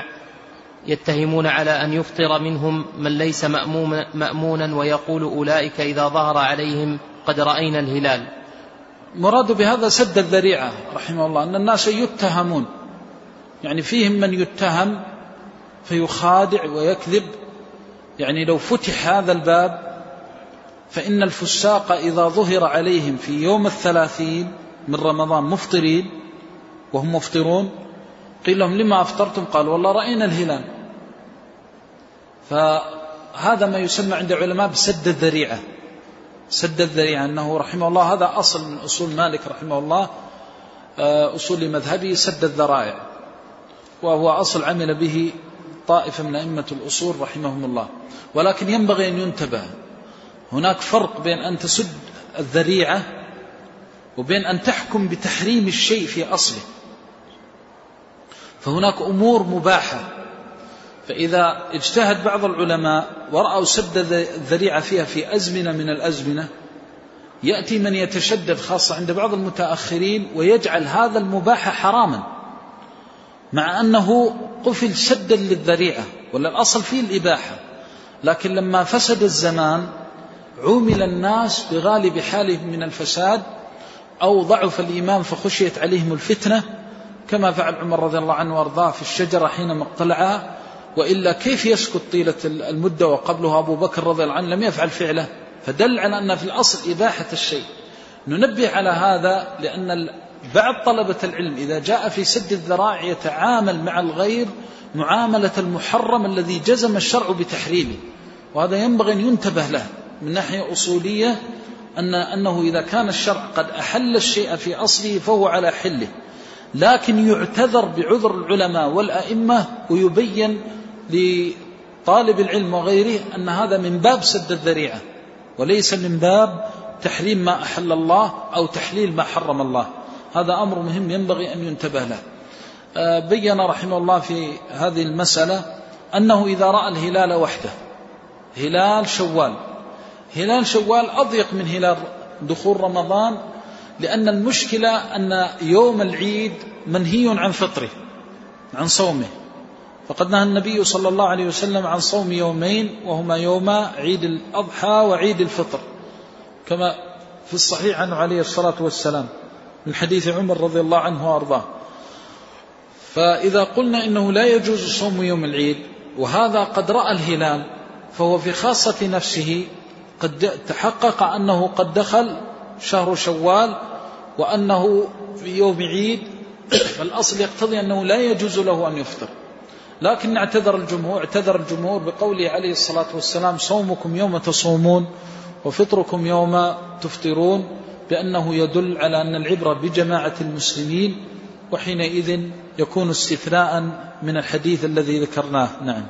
يتهمون على أن يفطر منهم من ليس مأمونا ويقول أولئك إذا ظهر عليهم قد رأينا الهلال. مراد بهذا سد الذريعة رحمه الله أن الناس يتهمون. يعني فيهم من يتهم فيخادع ويكذب يعني لو فتح هذا الباب فإن الفساق إذا ظهر عليهم في يوم الثلاثين من رمضان مفطرين وهم مفطرون قيل لهم لما أفطرتم؟ قالوا والله رأينا الهلال. فهذا ما يسمى عند العلماء بسد الذريعة. سد الذريعة أنه رحمه الله هذا أصل من أصول مالك رحمه الله آه، أصول مذهبه سد الذرائع وهو أصل عمل به طائفة من أئمة الأصول رحمهم الله. ولكن ينبغي أن ينتبه هناك فرق بين أن تسد الذريعة وبين أن تحكم بتحريم الشيء في أصله. فهناك أمور مباحة. فإذا اجتهد بعض العلماء ورأوا سد الذريعة فيها في أزمنة من الأزمنة يأتي من يتشدد خاصة عند بعض المتأخرين ويجعل هذا المباح حراما. مع أنه قفل سدا للذريعة ولا الأصل فيه الإباحة. لكن لما فسد الزمان عومل الناس بغالب حالهم من الفساد أو ضعف الإمام فخشيت عليهم الفتنة كما فعل عمر رضي الله عنه وأرضاه في الشجرة حينما اقتلعها وإلا كيف يسكت طيلة المدة وقبله أبو بكر رضي الله عنه؟ لم يفعل فعله. فدل على أن في الأصل إباحة الشيء. ننبه على هذا لأن بعض طلبة العلم إذا جاء في سد الذراع يتعامل مع الغير معاملة المحرم الذي جزم الشرع بتحريمه وهذا ينبغي أن ينتبه له من ناحية أصولية أن أنه إذا كان الشرع قد أحل الشيء في أصله فهو على حله لكن يعتذر بعذر العلماء والأئمة ويبين لطالب العلم وغيره أن هذا من باب سد الذريعة وليس من باب تحريم ما أحل الله أو تحليل ما حرم الله. هذا أمر مهم ينبغي أن ينتبه له. آه، بين رحمه الله في هذه المسألة أنه إذا رأى الهلال وحده هلال شوال. هلال شوال أضيق من هلال دخول رمضان لأن المشكلة أن يوم العيد منهي عن فطره عن صومه. فقد نهى النبي صلى الله عليه وسلم عن صوم يومين وهما يوم عيد الأضحى وعيد الفطر. كما في الصحيح عنه عليه الصلاة والسلام. من حديث عمر رضي الله عنه وأرضاه. فإذا قلنا إنه لا يجوز صوم يوم العيد وهذا قد رأى الهلال فهو في خاصة نفسه قد تحقق أنه قد دخل شهر شوال وأنه في يوم عيد فالأصل يقتضي أنه لا يجوز له أن يفطر. لكن اعتذر الجمهور اعتذر الجمهور بقوله عليه الصلاة والسلام صومكم يوم تصومون وفطركم يوم تفطرون. بأنه يدل على أن العبرة بجماعة المسلمين وحينئذ يكون استثناء من الحديث الذي ذكرناه. نعم.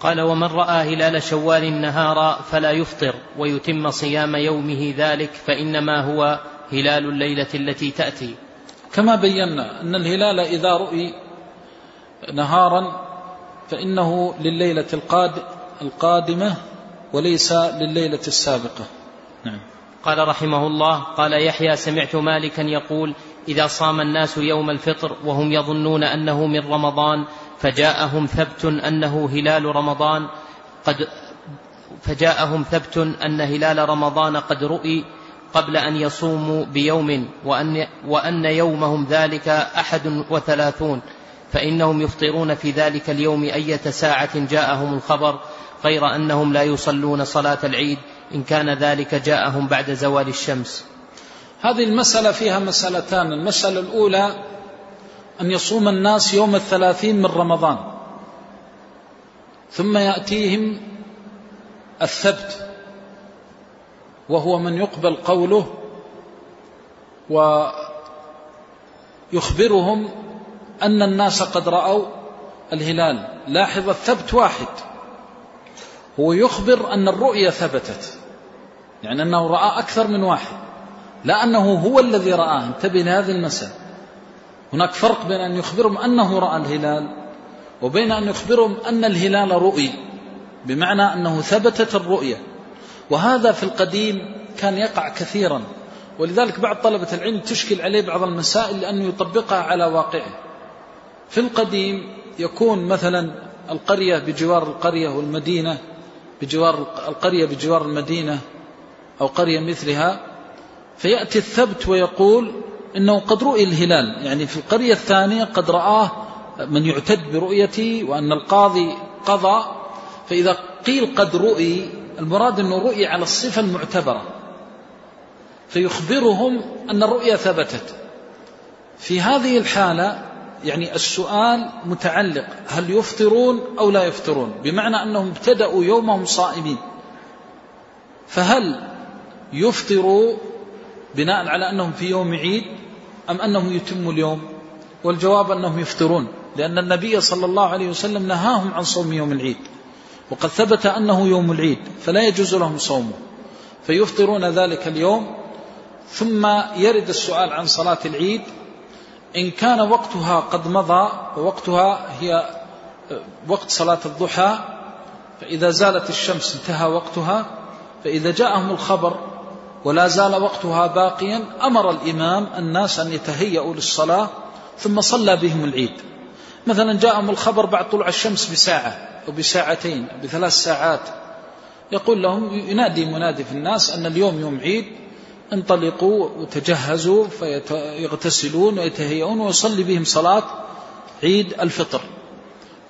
قال ومن رأى هلال شوال نهارا فلا يفطر ويتم صيام يومه ذلك فإنما هو هلال الليلة التي تأتي. كما بينا أن الهلال إذا رؤي نهارا فإنه لليلة القادمة وليس لليلة السابقة. قال رحمه الله قال يحيى سمعت مالكا يقول إذا صام الناس يوم الفطر وهم يظنون أنه من رمضان فجاءهم ثبت أنه هلال رمضان قد فجاءهم ثبت أن هلال رمضان قد رؤي قبل أن يصوموا بيوم وأن, وأن يومهم ذلك أحد وثلاثون فإنهم يفطرون في ذلك اليوم أية ساعة جاءهم الخبر غير أنهم لا يصلون صلاة العيد إن كان ذلك جاءهم بعد زوال الشمس. هذه المسألة فيها مسألتان. المسألة الأولى أن يصوم الناس يوم الثلاثين من رمضان. ثم يأتيهم الثبت وهو من يقبل قوله ويخبرهم أن الناس قد رأوا الهلال. لاحظ الثبت واحد. هو يخبر أن الرؤية ثبتت. يعني أنه رأى أكثر من واحد. لا أنه هو الذي رآه. انتبه لهذه المسألة. هناك فرق بين أن يخبرهم أنه رأى الهلال وبين أن يخبرهم أن الهلال رؤي بمعنى أنه ثبتت الرؤية وهذا في القديم كان يقع كثيرا. ولذلك بعض طلبة العلم تشكل عليه بعض المسائل لأنه يطبقها على واقعه. في القديم يكون مثلا القرية بجوار القرية والمدينة بجوار القرية بجوار المدينة أو قرية مثلها فيأتي الثبت ويقول إنه قد رؤي الهلال. يعني في القرية الثانية قد رآه من يعتد برؤيته وأن القاضي قضى. فإذا قيل قد رؤي المراد أنه رؤي على الصفة المعتبرة. فيخبرهم أن الرؤيا ثبتت. في هذه الحالة يعني السؤال متعلق هل يفطرون أو لا يفطرون؟ بمعنى أنهم ابتدأوا يومهم صائمين. فهل يفطروا بناء على أنهم في يوم عيد أم أنهم يتموا اليوم؟ والجواب أنهم يفطرون لأن النبي صلى الله عليه وسلم نهاهم عن صوم يوم العيد. وقد ثبت أنه يوم العيد فلا يجوز لهم صومه. فيفطرون ذلك اليوم ثم يرد السؤال عن صلاة العيد إن كان وقتها قد مضى ووقتها هي وقت صلاة الضحى فإذا زالت الشمس انتهى وقتها فإذا جاءهم الخبر ولا زال وقتها باقيا أمر الإمام الناس أن يتهيأوا للصلاة ثم صلى بهم العيد. مثلا جاءهم الخبر بعد طلوع الشمس بساعة أو بساعتين أو بثلاث ساعات. يقول لهم ينادي منادي في الناس أن اليوم يوم عيد انطلقوا وتجهزوا فيغتسلون ويتهيئون ويصلي بهم صلاة عيد الفطر.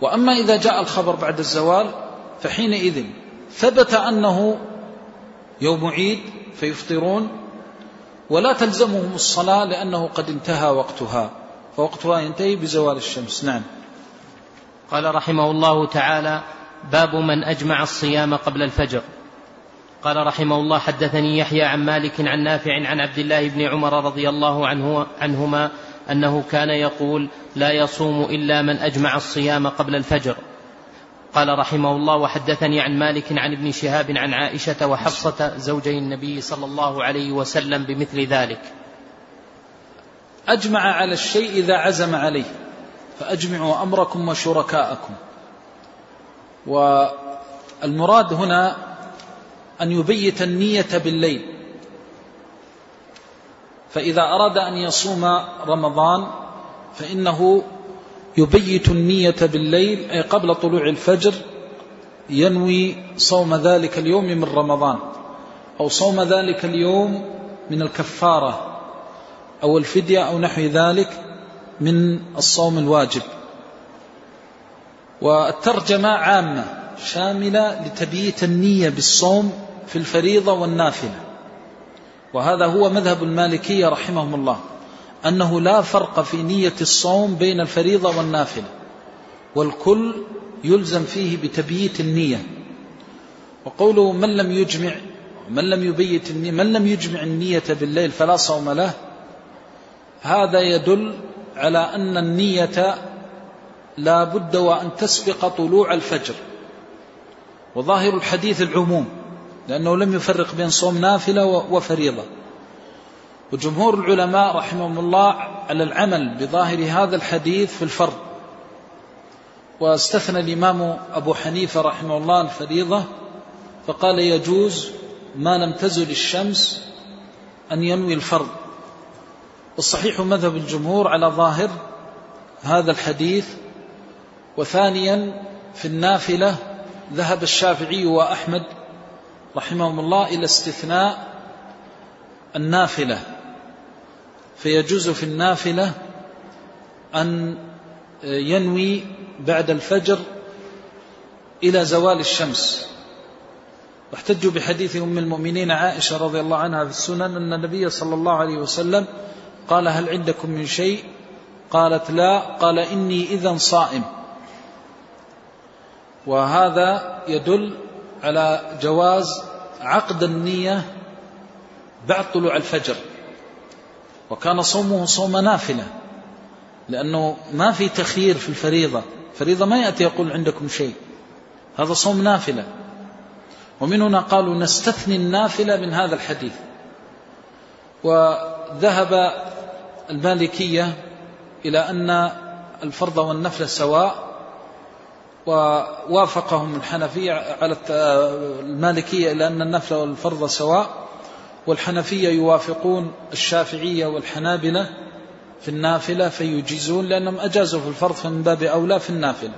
وأما إذا جاء الخبر بعد الزوال فحينئذ ثبت أنه يوم عيد فيفطرون. ولا تلزمهم الصلاة لأنه قد انتهى وقتها. فوقتها ينتهي بزوال الشمس. نعم. قال رحمه الله تعالى باب من أجمع الصيام قبل الفجر. قال رحمه الله حدثني يحيى عن مالك عن نافع عن عبد الله بن عمر رضي الله عنه عنهما أنه كان يقول لا يصوم إلا من أجمع الصيام قبل الفجر. قال رحمه الله وحدثني عن مالك عن ابن شهاب عن عائشة وحفصة زوجي النبي صلى الله عليه وسلم بمثل ذلك. أجمع على الشيء إذا عزم عليه فأجمعوا أمركم وشركاءكم. والمراد هنا أن يبيت النية بالليل. فإذا أراد أن يصوم رمضان فإنه يبيت النية بالليل أي قبل طلوع الفجر ينوي صوم ذلك اليوم من رمضان أو صوم ذلك اليوم من الكفارة أو الفدية أو نحو ذلك من الصوم الواجب. والترجمة عامة. شاملة لتبييت النية بالصوم في الفريضة والنافلة. وهذا هو مذهب المالكية رحمهم الله أنه لا فرق في نية الصوم بين الفريضة والنافلة والكل يلزم فيه بتبييت النية. وقوله من لم يجمع من لم يبيت النية من لم يجمع النية بالليل فلا صوم له هذا يدل على أن النية لا بد وأن تسبق طلوع الفجر. وظاهر الحديث العموم لأنه لم يفرق بين صوم نافلة وفريضة. وجمهور العلماء رحمهم الله على العمل بظاهر هذا الحديث في الفرض. واستثنى الإمام أبو حنيفة رحمه الله الفريضة فقال يجوز ما لم تزل الشمس أن ينوي الفرض. والصحيح مذهب الجمهور على ظاهر هذا الحديث. وثانيا في النافلة ذهب الشافعي وأحمد رحمهم الله إلى استثناء النافلة. فيجوز في النافلة أن ينوي بعد الفجر إلى زوال الشمس. واحتجوا بحديث أم المؤمنين عائشة رضي الله عنها في السنن أن النبي صلى الله عليه وسلم قال هل عندكم من شيء؟ قالت لا. قال إني إذا صائم. وهذا يدل على جواز عقد النية بعد طلوع الفجر. وكان صومه صوم نافلة لأنه ما في تخيير في الفريضة. فريضة ما يأتي يقول عندكم شيء. هذا صوم نافلة. ومن هنا قالوا نستثني النافلة من هذا الحديث. وذهب المالكية إلى أن الفرض والنفل سواء ووافقهم الحنفية على المالكية إلى أن النفل والفرض سواء والحنفية يوافقون الشافعية والحنابلة في النافلة فيجيزون لأنهم أجازوا في الفرض فمن باب أولى في النافلة.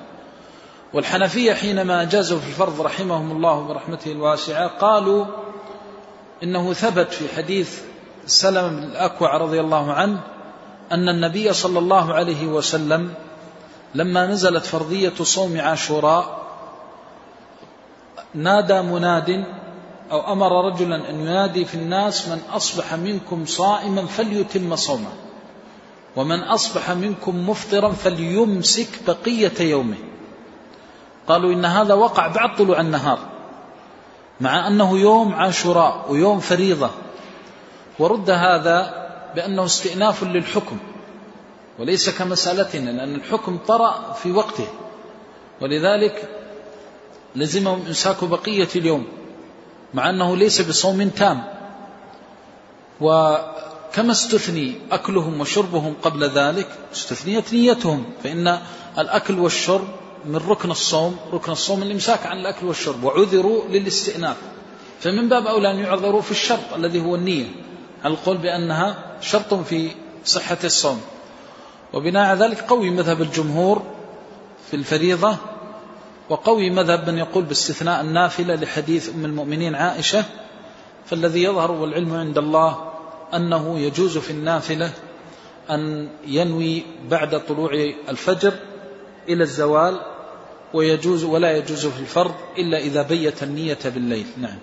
والحنفية حينما أجازوا في الفرض رحمهم الله برحمته الواسعة قالوا إنه ثبت في حديث سلم بن الأكوع رضي الله عنه أن النبي صلى الله عليه وسلم لما نزلت فرضية صوم عاشوراء نادى مناد أو أمر رجلا أن ينادي في الناس من أصبح منكم صائما فليتم صومه ومن أصبح منكم مفطرا فليمسك بقية يومه. قالوا إن هذا وقع بعد طلوع النهار مع أنه يوم عاشوراء ويوم فريضة ورد هذا بأنه استئناف للحكم. وليس كمسألتنا لأن الحكم طرأ في وقته. ولذلك لزمهم إمساك بقية اليوم مع أنه ليس بصوم تام. وكما استثني أكلهم وشربهم قبل ذلك استثنيت نيتهم فإن الأكل والشرب من ركن الصوم ركن الصوم الإمساك عن الأكل والشرب وعذروا للاستئناف. فمن باب أولى أن يعذروا في الشرط الذي هو النية القول بأنها شرط في صحة الصوم. وبناء على ذلك قوي مذهب الجمهور في الفريضة وقوي مذهب من يقول باستثناء النافلة لحديث أم المؤمنين عائشة فالذي يظهر والعلم عند الله أنه يجوز في النافلة أن ينوي بعد طلوع الفجر إلى الزوال ويجوز ولا يجوز في الفرض إلا إذا بيت النية بالليل. نعم.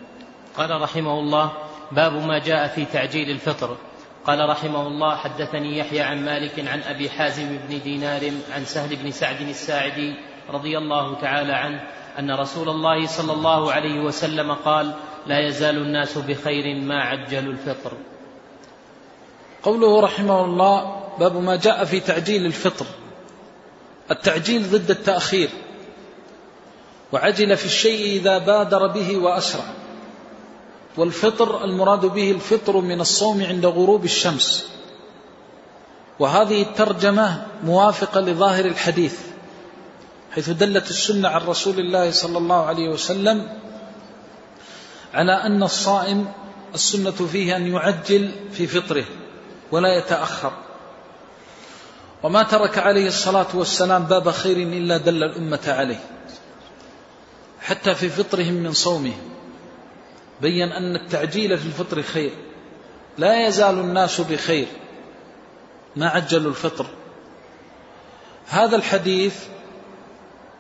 قال رحمه الله باب ما جاء في تعجيل الفطر. قال رحمه الله حدثني يحيى عن مالك عن أبي حازم بن دينار عن سهل بن سعد الساعدي رضي الله تعالى عنه أن رسول الله صلى الله عليه وسلم قال لا يزال الناس بخير ما عجلوا الفطر. قوله رحمه الله باب ما جاء في تعجيل الفطر التعجيل ضد التأخير وعجل في الشيء إذا بادر به وأسرع. والفطر المراد به الفطر من الصوم عند غروب الشمس. وهذه الترجمة موافقة لظاهر الحديث حيث دلت السنة عن رسول الله صلى الله عليه وسلم على أن الصائم السنة فيه أن يعجل في فطره ولا يتأخر. وما ترك عليه الصلاة والسلام باب خير إلا دل الأمة عليه حتى في فطرهم من صومه. بين أن التعجيل في الفطر خير. لا يزال الناس بخير. ما عجلوا الفطر. هذا الحديث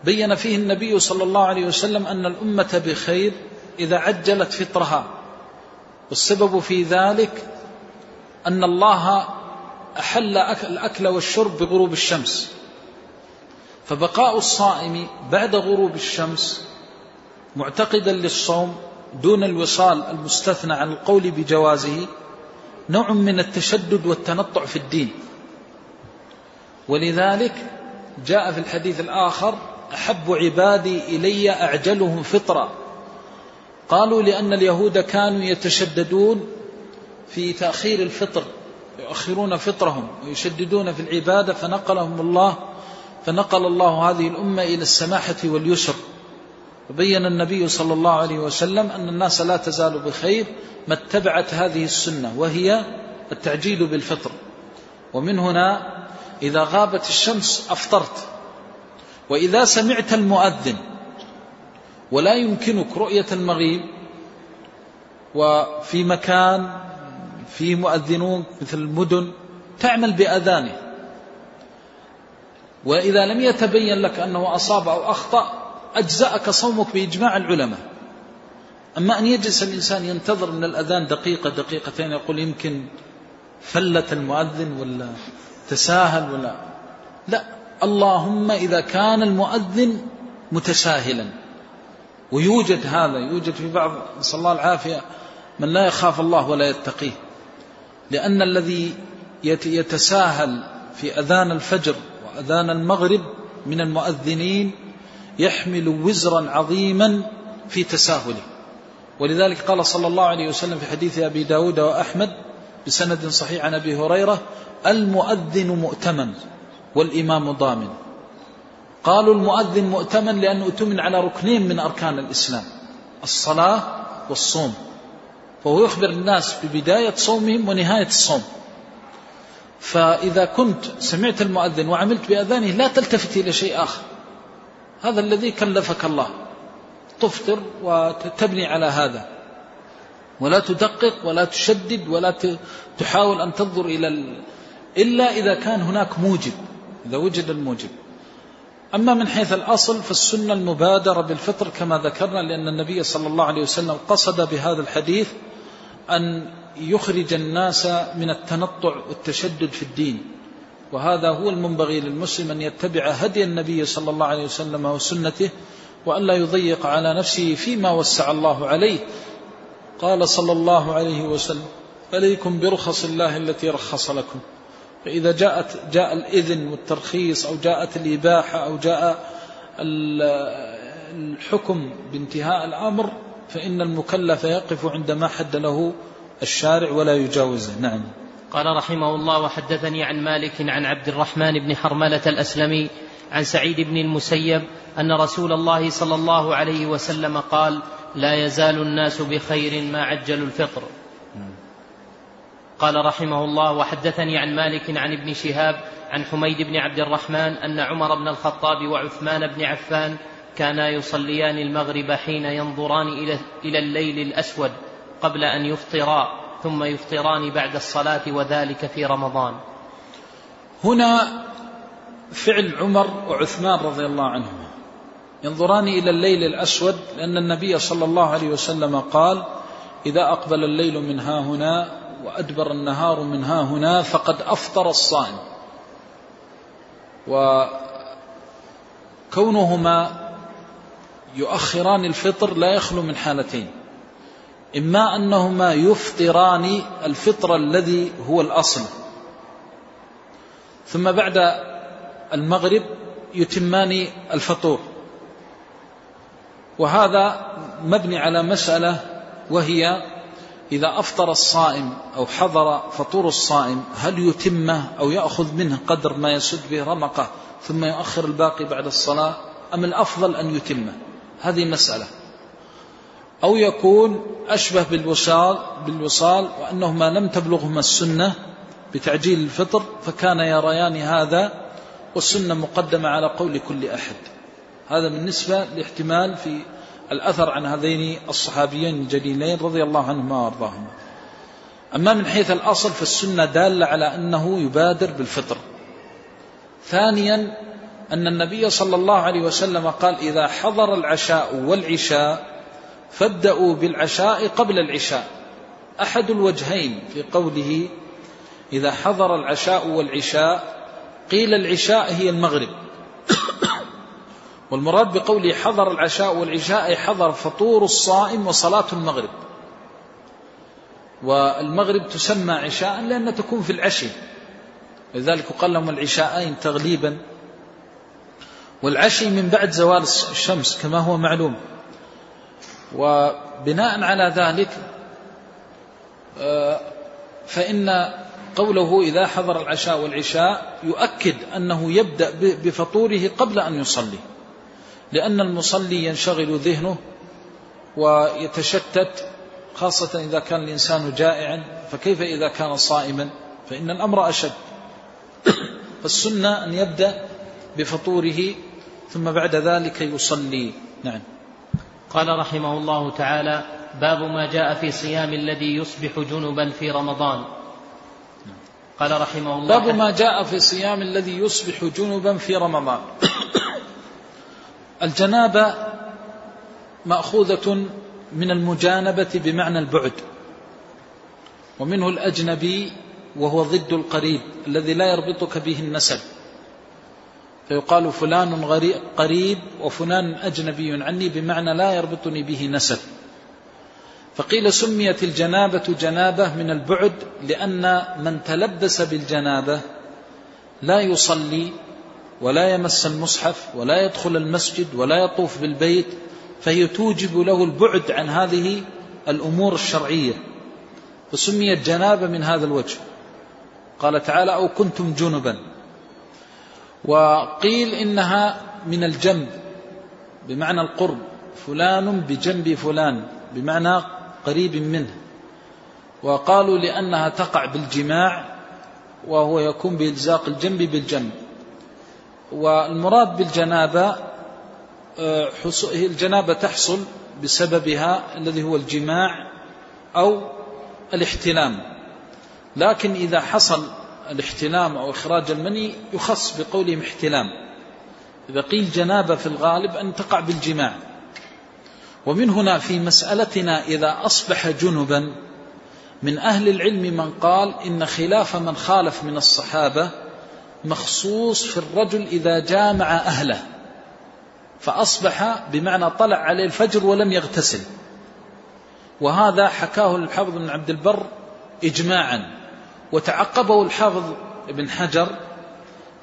بين فيه النبي صلى الله عليه وسلم أن الأمة بخير إذا عجلت فطرها. والسبب في ذلك أن الله أحل الأكل والشرب بغروب الشمس. فبقاء الصائم بعد غروب الشمس معتقدا للصوم دون الوصال المستثنى عن القول بجوازه نوع من التشدد والتنطع في الدين. ولذلك جاء في الحديث الآخر أحب عبادي إلي أعجلهم فطرا. قالوا لأن اليهود كانوا يتشددون في تأخير الفطر يؤخرون فطرهم ويشددون في العبادة فنقلهم الله فنقل الله هذه الأمة إلى السماحة واليسر. وبين النبي صلى الله عليه وسلم أن الناس لا تزال بخير ما اتبعت هذه السنة وهي التعجيل بالفطر. ومن هنا إذا غابت الشمس أفطرت. وإذا سمعت المؤذن ولا يمكنك رؤية المغيب وفي مكان فيه مؤذنون مثل المدن تعمل بأذانه. وإذا لم يتبين لك أنه أصاب أو أخطأ أجزأك صومك بإجماع العلماء. أما أن يجلس الإنسان ينتظر من الأذان دقيقة دقيقتين يقول يمكن فلت المؤذن ولا تساهل ولا. لا اللهم إذا كان المؤذن متساهلا. ويوجد هذا يوجد في بعض نسأل الله العافية من لا يخاف الله ولا يتقيه. لأن الذي يتساهل في أذان الفجر وأذان المغرب من المؤذنين يحمل وزرا عظيما في تساهله. ولذلك قال صلى الله عليه وسلم في حديث أبي داود وأحمد بسند صحيح عن أبي هريرة المؤذن مؤتمن والإمام ضامن. قالوا المؤذن مؤتمن لأنه أتمن على ركنين من أركان الإسلام الصلاة والصوم. فهو يخبر الناس ببداية صومهم ونهاية الصوم. فإذا كنت سمعت المؤذن وعملت بأذانه لا تلتفت إلى شيء آخر. هذا الذي كلفك الله. تفطر وتبني على هذا. ولا تدقق ولا تشدد ولا تحاول أن تنظر إلى ال... إلا إذا كان هناك موجب. إذا وجد الموجب. أما من حيث الأصل فالسنة المبادرة بالفطر كما ذكرنا لأن النبي صلى الله عليه وسلم قصد بهذا الحديث أن يخرج الناس من التنطع والتشدد في الدين. وهذا هو المنبغي للمسلم أن يتبع هدي النبي صلى الله عليه وسلم وسنته وأن لا يضيق على نفسه فيما وسع الله عليه. قال صلى الله عليه وسلم عليكم برخص الله التي رخص لكم؟ فإذا جاءت جاء الإذن والترخيص أو جاءت الإباحة أو جاء الحكم بانتهاء الأمر فإن المكلف يقف عندما حد له الشارع ولا يجاوزه. نعم. قال رحمه الله وحدثني عن مالك عن عبد الرحمن بن حرملة الأسلمي عن سعيد بن المسيب أن رسول الله صلى الله عليه وسلم قال لا يزال الناس بخير ما عجلوا الفطر. قال رحمه الله وحدثني عن مالك عن ابن شهاب عن حميد بن عبد الرحمن أن عمر بن الخطاب وعثمان بن عفان كانا يصليان المغرب حين ينظران إلى الليل الأسود قبل أن يفطرا. ثم يفطران بعد الصلاة وذلك في رمضان. هنا فعل عمر وعثمان رضي الله عنهما. ينظران إلى الليل الأسود لأن النبي صلى الله عليه وسلم قال إذا أقبل الليل من ها هنا وأدبر النهار من ها هنا فقد أفطر الصائم. وكونهما يؤخران الفطر لا يخلو من حالتين. إما أنهما يفطران الفطر الذي هو الأصل. ثم بعد المغرب يتمان الفطور. وهذا مبني على مسألة وهي إذا أفطر الصائم أو حضر فطور الصائم هل يتمه أو يأخذ منه قدر ما يسد به رمقه ثم يؤخر الباقي بعد الصلاة أم الأفضل أن يتمه؟ هذه مسألة. أو يكون أشبه بالوصال, بالوصال وأنهما لم تبلغهما السنة بتعجيل الفطر فكان يريان هذا والسنة مقدمة على قول كل أحد. هذا بالنسبة لاحتمال في الأثر عن هذين الصحابيين الجليلين رضي الله عنهما وأرضاهما. أما من حيث الأصل فالسنة دالة على أنه يبادر بالفطر. ثانيا أن النبي صلى الله عليه وسلم قال إذا حضر العشاء والعشاء فابدأوا بالعشاء قبل العشاء. أحد الوجهين في قوله إذا حضر العشاء والعشاء قيل العشاء هي المغرب. والمراد بقوله حضر العشاء والعشاء أي حضر فطور الصائم وصلاة المغرب. والمغرب تسمى عشاء لأنها تكون في العشي. لذلك قال لهم العشاءين تغليبا. والعشي من بعد زوال الشمس كما هو معلوم. وبناء على ذلك آه، فإن قوله إذا حضر العشاء والعشاء يؤكد أنه يبدأ بفطوره قبل أن يصلي لأن المصلي ينشغل ذهنه ويتشتت خاصة إذا كان الإنسان جائعا فكيف إذا كان صائما؟ فإن الأمر أشد. فالسنة أن يبدأ بفطوره ثم بعد ذلك يصلي. نعم. قال رحمه الله تعالى باب ما جاء في صيام الذي يصبح جنبا في رمضان. قال رحمه الله باب ما جاء في صيام الذي يصبح جنبا في رمضان. الجنابة مأخوذة من المجانبة بمعنى البعد ومنه الأجنبي وهو ضد القريب الذي لا يربطك به النسب. فيقال فلان قريب وفلان أجنبي عني بمعنى لا يربطني به نسب. فقيل سميت الجنابة جنابة من البعد لأن من تلبس بالجنابة لا يصلي ولا يمس المصحف ولا يدخل المسجد ولا يطوف بالبيت فهي توجب له البعد عن هذه الأمور الشرعية. فسميت جنابة من هذا الوجه. قال تعالى أو كنتم جنبا وقيل إنها من الجنب بمعنى القرب فلان بجنب فلان بمعنى قريب منه. وقالوا لأنها تقع بالجماع وهو يكون بإلزاق الجنب بالجنب. والمراد بالجنابة آه، الجنابة تحصل بسببها الذي هو الجماع أو الاحتلام. لكن إذا حصل الاحتلام أو إخراج المني يخص بقولهم احتلام. إذا قيل جنابة في الغالب أن تقع بالجماع. ومن هنا في مسألتنا إذا أصبح جنبا من أهل العلم من قال إن خلاف من خالف من الصحابة مخصوص في الرجل إذا جامع أهله. فأصبح بمعنى طلع عليه الفجر ولم يغتسل. وهذا حكاه الحافظ بن عبد البر إجماعا. وتعقبه الحافظ ابن حجر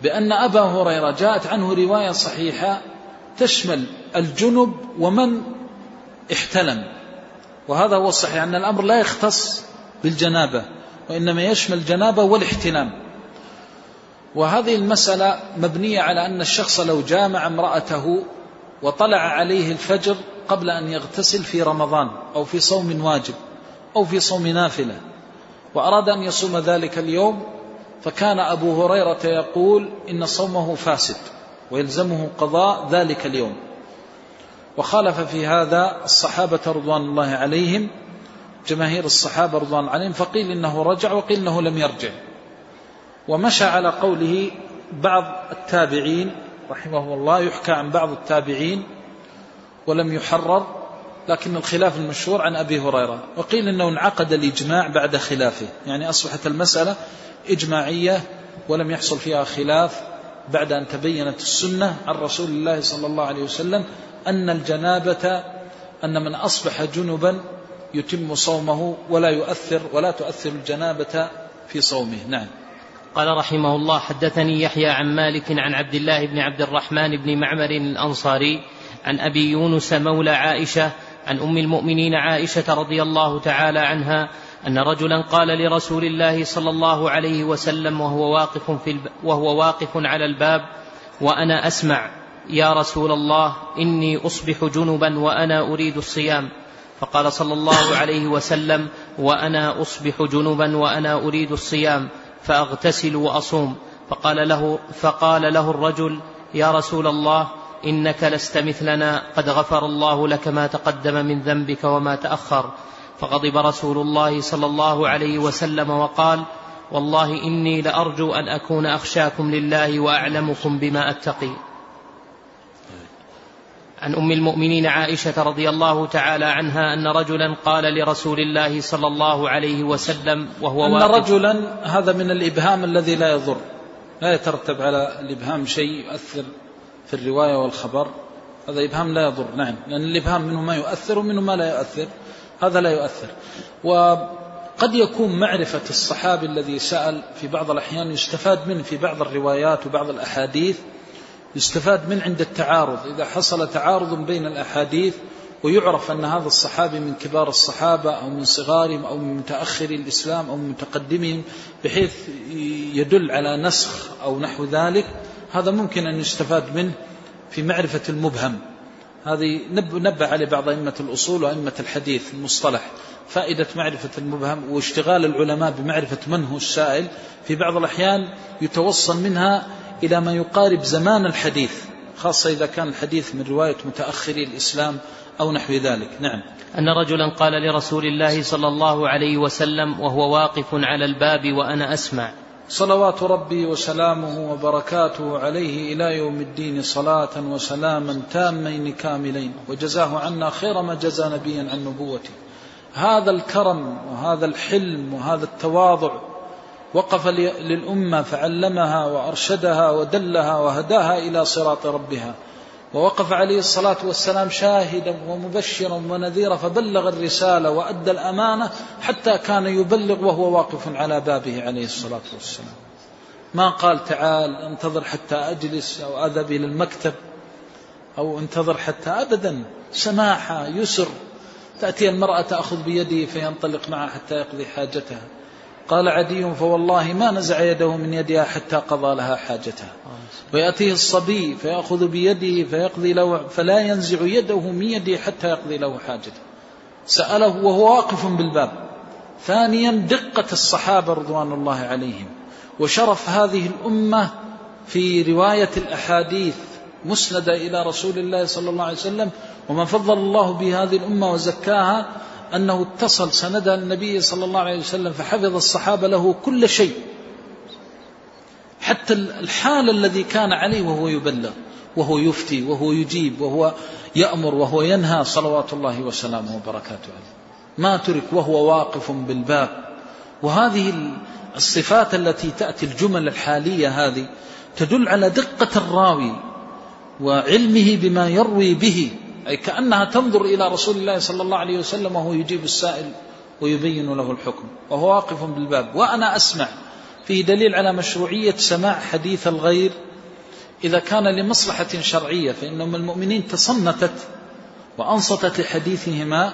بأن أبا هريرة جاءت عنه رواية صحيحة تشمل الجنب ومن احتلم. وهذا هو الصحيح أن الأمر لا يختص بالجنابة وإنما يشمل الجنابة والاحتلام. وهذه المسألة مبنية على أن الشخص لو جامع امرأته وطلع عليه الفجر قبل أن يغتسل في رمضان أو في صوم واجب أو في صوم نافلة وأراد أن يصوم ذلك اليوم فكان أبو هريرة يقول إن صومه فاسد ويلزمه قضاء ذلك اليوم. وخالف في هذا الصحابة رضوان الله عليهم جماهير الصحابة رضوان عليهم فقيل إنه رجع وقيل إنه لم يرجع. ومشى على قوله بعض التابعين رحمه الله يحكى عن بعض التابعين ولم يحرر لكن الخلاف المشهور عن أبي هريرة. وقيل أنه انعقد الإجماع بعد خلافه. يعني أصبحت المسألة إجماعية ولم يحصل فيها خلاف بعد أن تبينت السنة عن رسول الله صلى الله عليه وسلم أن الجنابة أن من أصبح جنبا يتم صومه ولا يؤثر ولا تؤثر الجنابة في صومه. نعم. قال رحمه الله حدثني يحيى عن مالك عن عبد الله بن عبد الرحمن بن معمر الأنصاري عن أبي يونس مولى عائشة عن أم المؤمنين عائشة رضي الله تعالى عنها أن رجلا قال لرسول الله صلى الله عليه وسلم وهو واقف في الب... وهو واقف على الباب وأنا أسمع يا رسول الله إني أصبح جنبا وأنا أريد الصيام. فقال صلى الله عليه وسلم وأنا أصبح جنبا وأنا أريد الصيام فأغتسل وأصوم. فقال له فقال له الرجل يا رسول الله إنك لست مثلنا قد غفر الله لك ما تقدم من ذنبك وما تأخر. فغضب رسول الله صلى الله عليه وسلم وقال والله إني لأرجو أن أكون أخشاكم لله وأعلمكم بما أتقي. عن أم المؤمنين عائشة رضي الله تعالى عنها أن رجلا قال لرسول الله صلى الله عليه وسلم وهو أن رجلا هذا من الإبهام الذي لا يضر لا يترتب على الإبهام شيء يؤثر في الرواية والخبر هذا إبهام لا يضر نعم لأن الإبهام منه ما يؤثر ومنه ما لا يؤثر هذا لا يؤثر. وقد يكون معرفة الصحابي الذي سأل في بعض الأحيان يستفاد منه في بعض الروايات وبعض الأحاديث يستفاد من عند التعارض. إذا حصل تعارض بين الأحاديث ويعرف أن هذا الصحابي من كبار الصحابة أو من صغارهم أو من متأخري الإسلام أو من متقدمهم بحيث يدل على نسخ أو نحو ذلك هذا ممكن أن يستفاد منه في معرفة المبهم. هذه نبه عليه بعض أئمة الأصول وأئمة الحديث المصطلح. فائدة معرفة المبهم واشتغال العلماء بمعرفة من هو السائل في بعض الأحيان يتوصل منها إلى ما يقارب زمان الحديث خاصة إذا كان الحديث من رواية متأخري الإسلام أو نحو ذلك. نعم. أن رجلا قال لرسول الله صلى الله عليه وسلم وهو واقف على الباب وأنا أسمع. صلوات ربي وسلامه وبركاته عليه إلى يوم الدين صلاة وسلاما تامين كاملين. وجزاه عنا خير ما جزى نبيا عن نبوته. هذا الكرم وهذا الحلم وهذا التواضع وقف للأمة فعلمها وأرشدها ودلها وهداها إلى صراط ربها. ووقف عليه الصلاة والسلام شاهدا ومبشرا ونذيرا فبلغ الرسالة وأدى الأمانة حتى كان يبلغ وهو واقف على بابه عليه الصلاة والسلام. ما قال تعال انتظر حتى أجلس أو أذهب إلى المكتب أو انتظر حتى أبدا. سماحة يسر. تأتي المرأة تأخذ بيده فينطلق معها حتى يقضي حاجتها. قال عدي فوالله ما نزع يده من يدها حتى قضى لها حاجتها. ويأتيه الصبي فيأخذ بيده فيقضي له فلا ينزع يده من يده حتى يقضي له حاجته. سأله وهو واقف بالباب. ثانيا دقة الصحابة رضوان الله عليهم. وشرف هذه الأمة في رواية الأحاديث مسندة إلى رسول الله صلى الله عليه وسلم. وما فضل الله به هذه الأمة وزكاها أنه اتصل سندها النبي صلى الله عليه وسلم فحفظ الصحابة له كل شيء. حتى الحال الذي كان عليه وهو يبلغ وهو يفتي وهو يجيب وهو يأمر وهو ينهى صلوات الله وسلامه وبركاته عليه. ما ترك وهو واقف بالباب. وهذه الصفات التي تأتي الجمل الحالية هذه تدل على دقة الراوي وعلمه بما يروي به. أي كأنها تنظر إلى رسول الله صلى الله عليه وسلم وهو يجيب السائل ويبين له الحكم. وهو واقف بالباب. وأنا أسمع. فيه دليل على مشروعية سماع حديث الغير. إذا كان لمصلحة شرعية فإن المؤمنين تصنتت وأنصتت لحديثهما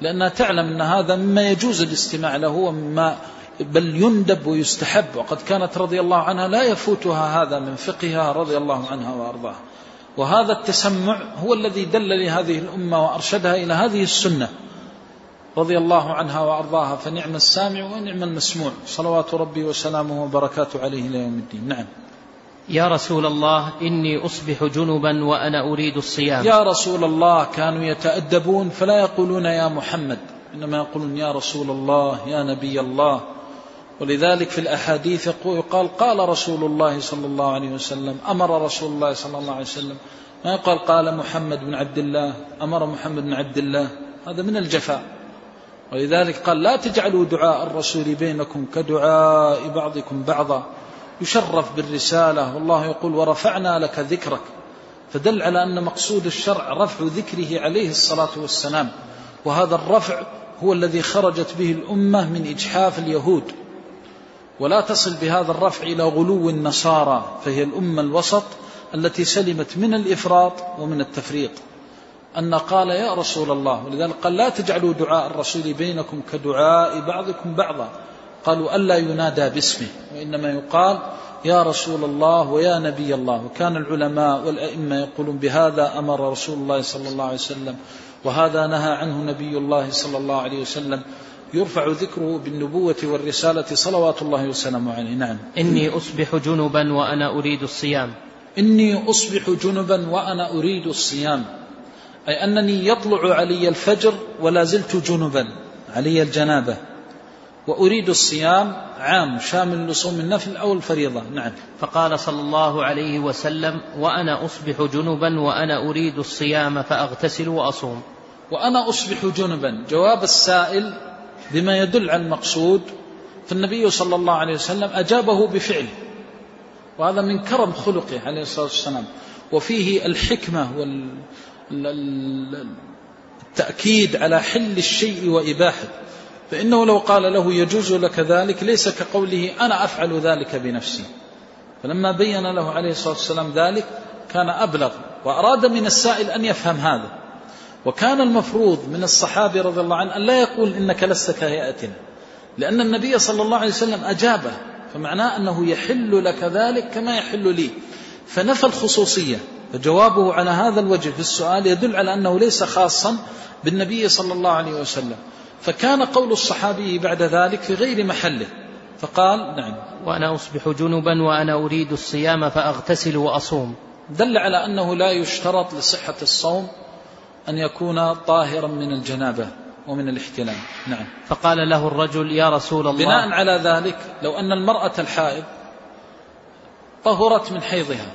لأنها تعلم أن هذا مما يجوز الاستماع له ومما بل يندب ويستحب. وقد كانت رضي الله عنها لا يفوتها هذا من فقهها رضي الله عنها وأرضاها. وهذا التسمع هو الذي دل لهذه الأمة وأرشدها إلى هذه السنة. رضي الله عنها وأرضاها فنعم السامع ونعم المسموع. صلوات ربي وسلامه وبركاته عليه إلى يوم الدين. نعم. يا رسول الله إني أصبح جنبا وأنا أريد الصيام. يا رسول الله كانوا يتأدبون فلا يقولون يا محمد. إنما يقولون يا رسول الله يا نبي الله. ولذلك في الأحاديث يقال قال رسول الله صلى الله عليه وسلم أمر رسول الله صلى الله عليه وسلم. ما يقال قال محمد بن عبد الله أمر محمد بن عبد الله. هذا من الجفاء. ولذلك قال لا تجعلوا دعاء الرسول بينكم كدعاء بعضكم بعضا. يشرف بالرسالة. والله يقول ورفعنا لك ذكرك. فدل على أن مقصود الشرع رفع ذكره عليه الصلاة والسلام. وهذا الرفع هو الذي خرجت به الأمة من إجحاف اليهود. ولا تصل بهذا الرفع إلى غلو النصارى. فهي الأمة الوسط التي سلمت من الإفراط ومن التفريط أن قال يا رسول الله ولذلك قال لا تجعلوا دعاء الرسول بينكم كدعاء بعضكم بعضا. قالوا ألا ينادى باسمه وإنما يقال يا رسول الله ويا نبي الله. وكان العلماء والأئمة يقولون بهذا أمر رسول الله صلى الله عليه وسلم وهذا نهى عنه نبي الله صلى الله عليه وسلم. يرفع ذكره بالنبوة والرسالة صلوات الله وسلامه عليه. نعم. إني أصبح جنبا وأنا أريد الصيام. إني أصبح جنبا وأنا أريد الصيام. أي أنني يطلع علي الفجر ولا زلت جنبا علي الجنابة. وأريد الصيام عام شامل لصوم النفل أو الفريضة. نعم. فقال صلى الله عليه وسلم وأنا أصبح جنبا وأنا أريد الصيام فأغتسل وأصوم. وأنا أصبح جنبا. جواب السائل بما يدل على المقصود فالنبي صلى الله عليه وسلم أجابه بفعل. وهذا من كرم خلقه عليه الصلاة والسلام. وفيه الحكمة والتأكيد على حل الشيء وإباحته فإنه لو قال له يجوز لك ذلك ليس كقوله أنا أفعل ذلك بنفسي. فلما بين له عليه الصلاة والسلام ذلك كان أبلغ وأراد من السائل أن يفهم هذا. وكان المفروض من الصحابة رضي الله عنه أن لا يقول إنك لست كهيئتنا لأن النبي صلى الله عليه وسلم أجابه فمعناه أنه يحل لك ذلك كما يحل لي. فنفى الخصوصية. فجوابه على هذا الوجه في السؤال يدل على أنه ليس خاصا بالنبي صلى الله عليه وسلم. فكان قول الصحابي بعد ذلك في غير محله. فقال نعم. وأنا أصبح جنبا وأنا أريد الصيام فأغتسل وأصوم. دل على أنه لا يشترط لصحة الصوم أن يكون طاهرا من الجنابة ومن الاحتلام. نعم. فقال له الرجل يا رسول الله. بناء على ذلك لو أن المرأة الحائض طهرت من حيضها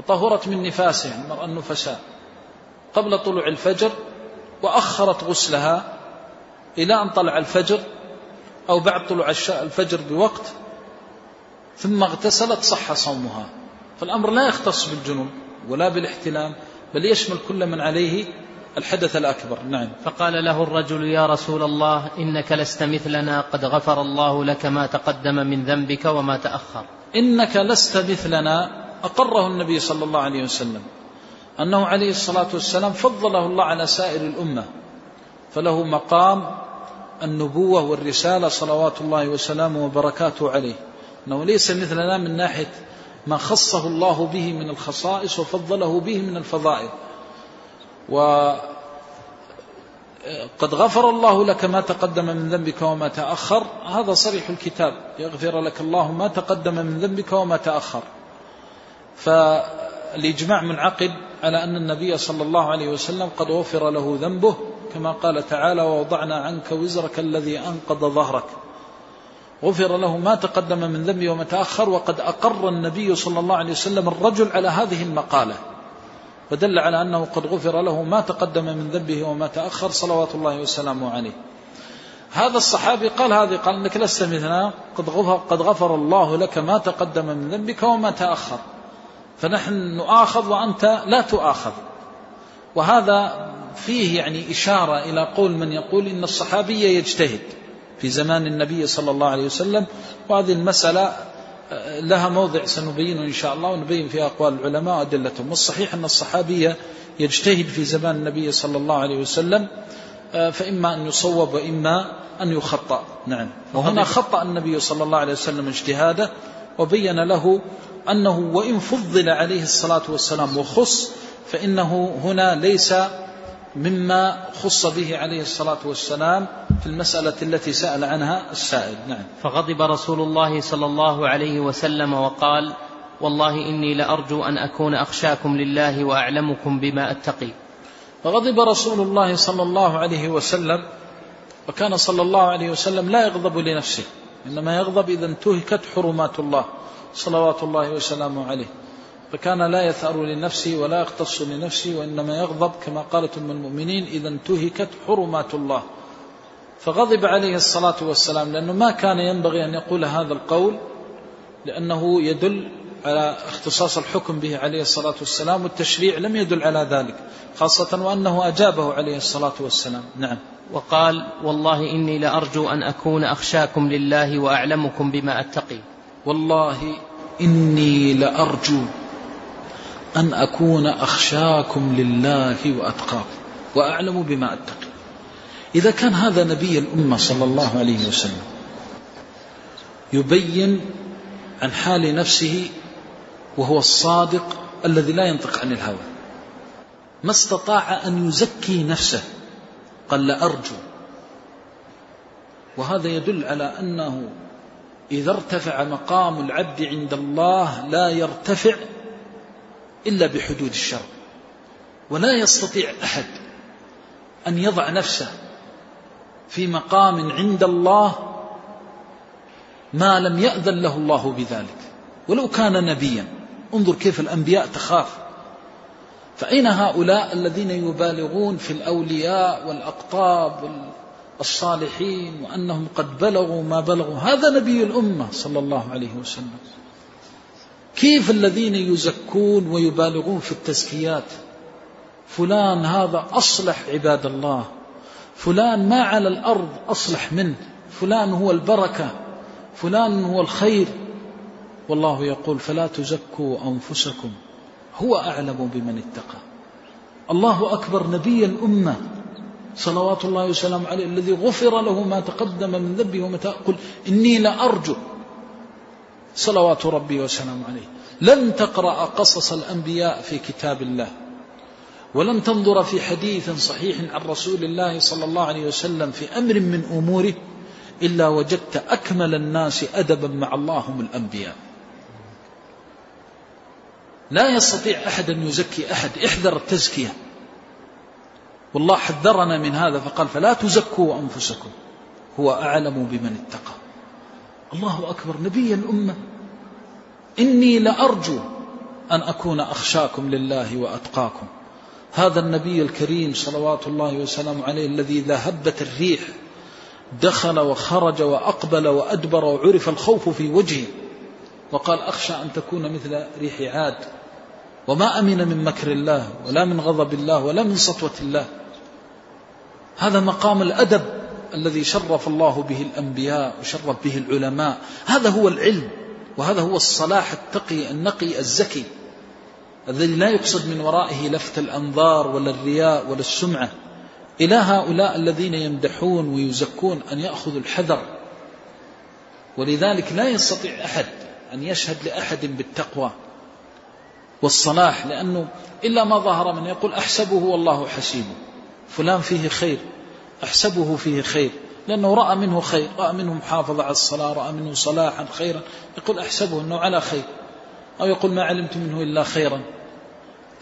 وطهرت من نفاسها المرأة النفساء قبل طلوع الفجر وأخرت غسلها إلى أن طلع الفجر أو بعد طلوع الفجر بوقت ثم اغتسلت صح صومها. فالأمر لا يختص بالجنوب ولا بالاحتلام بل يشمل كل من عليه الحدث الأكبر. نعم. فقال له الرجل يا رسول الله إنك لست مثلنا قد غفر الله لك ما تقدم من ذنبك وما تأخر. إنك لست مثلنا أقره النبي صلى الله عليه وسلم أنه عليه الصلاة والسلام فضله الله على سائر الأمة فله مقام النبوة والرسالة صلوات الله وسلامه وبركاته عليه. أنه ليس مثلنا من ناحية ما خصه الله به من الخصائص وفضله به من الفضائل. وقد غفر الله لك ما تقدم من ذنبك وما تأخر. هذا صريح الكتاب. يغفر لك الله ما تقدم من ذنبك وما تأخر. فالإجماع منعقد على أن النبي صلى الله عليه وسلم قد غفر له ذنبه كما قال تعالى ووضعنا عنك وزرك الذي أنقض ظهرك. غفر له ما تقدم من ذنبه وما تأخر وقد أقر النبي صلى الله عليه وسلم الرجل على هذه المقالة فدل على أنه قد غفر له ما تقدم من ذنبه وما تأخر صلوات الله وسلامه عليه. هذا الصحابي قال هذه قال إنك لست مثلنا قد غفر, قد غفر الله لك ما تقدم من ذنبك وما تأخر. فنحن نؤاخذ وأنت لا تؤاخذ. وهذا فيه يعني إشارة إلى قول من يقول إن الصحابي يجتهد. في زمان النبي صلى الله عليه وسلم وهذه المسألة آه، لها موضع سنبينه إن شاء الله ونبين فيها أقوال العلماء وأدلتهم. والصحيح أن الصحابي يجتهد في زمان النبي صلى الله عليه وسلم آه، فإما أن يصوب وإما أن يخطأ. نعم. وهنا خطأ النبي صلى الله عليه وسلم اجتهاده وبين له أنه وإن فضل عليه الصلاة والسلام وخص فإنه هنا ليس مما خص به عليه الصلاة والسلام في المسألة التي سأل عنها السائل. نعم. فغضب رسول الله صلى الله عليه وسلم وقال والله إني لأرجو أن أكون أخشاكم لله وأعلمكم بما أتقي. فغضب رسول الله صلى الله عليه وسلم وكان صلى الله عليه وسلم لا يغضب لنفسه إنما يغضب إذا انتهكت حرمات الله. صلوات الله وسلامه عليه. فكان لا يثأر لنفسه ولا يختص لنفسه وإنما يغضب كما قالت أم المؤمنين إذا انتهكت حرمات الله. فغضب عليه الصلاة والسلام لأنه ما كان ينبغي أن يقول هذا القول لأنه يدل على اختصاص الحكم به عليه الصلاة والسلام والتشريع لم يدل على ذلك خاصة وأنه أجابه عليه الصلاة والسلام. نعم. وقال والله إني لأرجو أن أكون أخشاكم لله وأعلمكم بما أتقي. والله إني لأرجو أن أكون أخشاكم لله وأتقاكم وأعلم بما أتقي. إذا كان هذا نبي الأمة صلى الله عليه وسلم يبين عن حال نفسه وهو الصادق الذي لا ينطق عن الهوى. ما استطاع أن يزكي نفسه قال لأرجو. وهذا يدل على أنه إذا ارتفع مقام العبد عند الله لا يرتفع إلا بحدود الشرع ولا يستطيع أحد أن يضع نفسه في مقام عند الله ما لم يأذن له الله بذلك. ولو كان نبيا انظر كيف الأنبياء تخاف. فأين هؤلاء الذين يبالغون في الأولياء والأقطاب الصالحين وأنهم قد بلغوا ما بلغوا. هذا نبي الأمة صلى الله عليه وسلم. كيف الذين يزكون ويبالغون في التزكيات؟ فلان هذا أصلح عباد الله. فلان ما على الأرض أصلح منه. فلان هو البركة. فلان هو الخير. والله يقول فلا تزكوا أنفسكم. هو أعلم بمن اتقى. الله أكبر نبي الأمة. صلوات الله وسلامه عليه الذي غفر له ما تقدم من ذنبه وما قل إني لأرجو صلوات ربي وسلامه عليه لن تقرأ قصص الأنبياء في كتاب الله. ولن تنظر في حديث صحيح عن رسول الله صلى الله عليه وسلم في أمر من أموره إلا وجدت أكمل الناس أدبا مع الله هم الأنبياء. لا يستطيع أحد أن يزكي أحد. احذر التزكية. والله حذرنا من هذا فقال فلا تزكوا أنفسكم. هو أعلم بمن اتقى. الله أكبر نبي الأمة. إني لأرجو أن أكون أخشاكم لله وأتقاكم. هذا النبي الكريم صلوات الله وسلامه عليه الذي إذا هبت الريح دخل وخرج وأقبل وأدبر وعرف الخوف في وجهه. وقال أخشى أن تكون مثل ريح عاد. وما أمن من مكر الله ولا من غضب الله ولا من سطوة الله. هذا مقام الأدب الذي شرف الله به الأنبياء وشرف به العلماء. هذا هو العلم وهذا هو الصلاح التقي النقي الزكي الذي لا يقصد من ورائه لفت الأنظار ولا الرياء ولا السمعة. إلى هؤلاء الذين يمدحون ويزكون أن يأخذوا الحذر. ولذلك لا يستطيع أحد أن يشهد لأحد بالتقوى والصلاح لأنه إلا ما ظهر من يقول أحسبه والله حسيبه. فلان فيه خير أحسبه فيه خير لأنه رأى منه خير رأى منه محافظة على الصلاة رأى منه صلاحا خيرا يقول أحسبه أنه على خير أو يقول ما علمت منه إلا خيرا.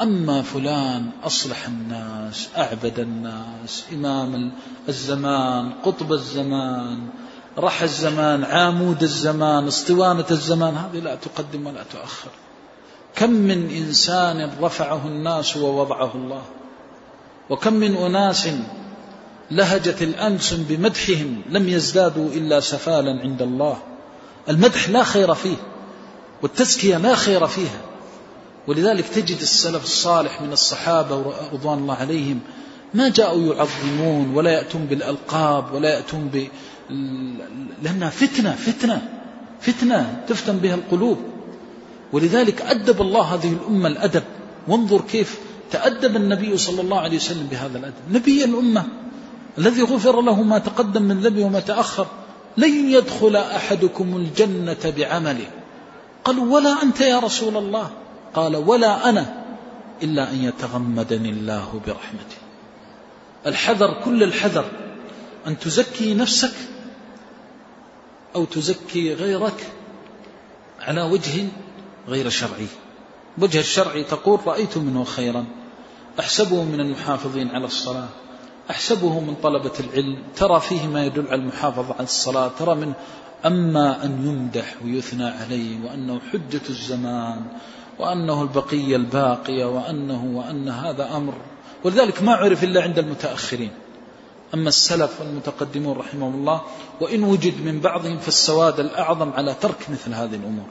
أما فلان أصلح الناس أعبد الناس إمام الزمان قطب الزمان رح الزمان عامود الزمان اسطوانة الزمان هذه لا تقدم ولا تؤخر. كم من إنسان رفعه الناس ووضعه الله؟ وكم من أناس لهجت الألسن بمدحهم لم يزدادوا إلا سفالا عند الله. المدح لا خير فيه والتزكية لا خير فيها. ولذلك تجد السلف الصالح من الصحابة رضوان الله عليهم ما جاءوا يعظمون ولا يأتون بالألقاب ولا يأتون ب لأنها فتنة فتنة فتنة تفتن بها القلوب. ولذلك أدب الله هذه الأمة الأدب. وانظر كيف تأدب النبي صلى الله عليه وسلم بهذا الأدب. نبي الأمة الذي غفر له ما تقدم من ذنبه وما تأخر لن يدخل أحدكم الجنة بعمله. قالوا ولا أنت يا رسول الله؟ قال ولا أنا إلا أن يتغمدني الله برحمته. الحذر كل الحذر أن تزكي نفسك أو تزكي غيرك على وجه غير شرعي. وجه الشرعي تقول رأيت منه خيرا. أحسبه من المحافظين على الصلاة. أحسبه من طلبة العلم. ترى فيه ما يدل على المحافظة على الصلاة. ترى من أما أن يمدح ويثنى عليه وأنه حجة الزمان وأنه البقية الباقية وأنه وأن هذا أمر. ولذلك ما عرف إلا عند المتأخرين. أما السلف والمتقدمون رحمهم الله وإن وجد من بعضهم في السواد الأعظم على ترك مثل هذه الأمور.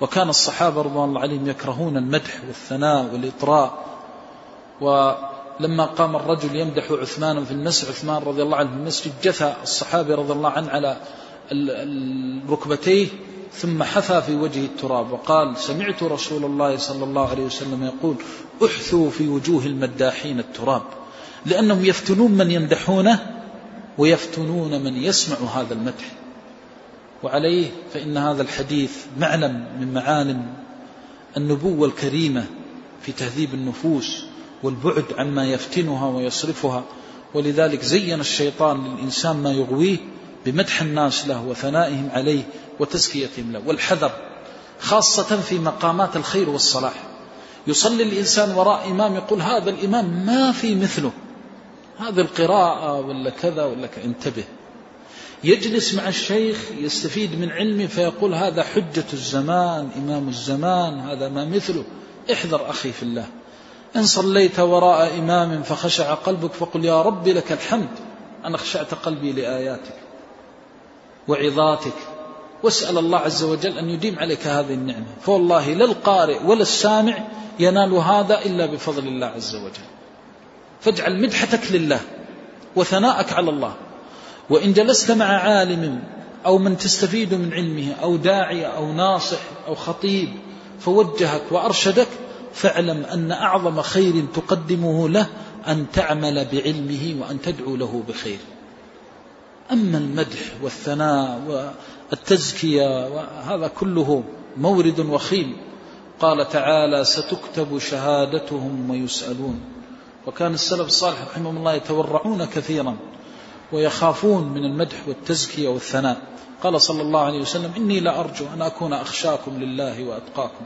وكان الصحابة رضوان الله عليهم يكرهون المدح والثناء والإطراء. ولما قام الرجل يمدح عثمان في المسجد عثمان رضي الله عنه في المسجد جثى الصحابي رضي الله عنه على ركبتيه ثم حثى في وجه التراب وقال سمعت رسول الله صلى الله عليه وسلم يقول أحثوا في وجوه المداحين التراب لأنهم يفتنون من يمدحونه ويفتنون من يسمع هذا المدح. وعليه فإن هذا الحديث معلم من معالم النبوة الكريمة في تهذيب النفوس والبعد عما يفتنها ويصرفها ولذلك زين الشيطان للإنسان ما يغويه بمدح الناس له وثنائهم عليه وتزكيتهم له والحذر خاصة في مقامات الخير والصلاح. يصلي الإنسان وراء إمام يقول هذا الإمام ما في مثله هذه القراءة ولا كذا ولا كذا انتبه. يجلس مع الشيخ يستفيد من علمه فيقول هذا حجة الزمان إمام الزمان هذا ما مثله. احذر أخي في الله. إن صليت وراء إمام فخشع قلبك فقل يا رب لك الحمد. أنا خشعت قلبي لآياتك وعظاتك. واسأل الله عز وجل أن يديم عليك هذه النعمة. فوالله لا القارئ ولا السامع ينال هذا إلا بفضل الله عز وجل. فاجعل مدحتك لله وثناءك على الله. وإن جلست مع عالم أو من تستفيد من علمه أو داعية أو ناصح أو خطيب فوجهك وأرشدك فاعلم أن أعظم خير تقدمه له أن تعمل بعلمه وأن تدعو له بخير. أما المدح والثناء والتزكية وهذا كله مورد وخيم قال تعالى ستكتب شهادتهم ويسألون. وكان السلف الصالح رحمهم الله يتورعون كثيرا. ويخافون من المدح والتزكية والثناء. قال صلى الله عليه وسلم إني لأرجو أن أكون أخشاكم لله وأتقاكم.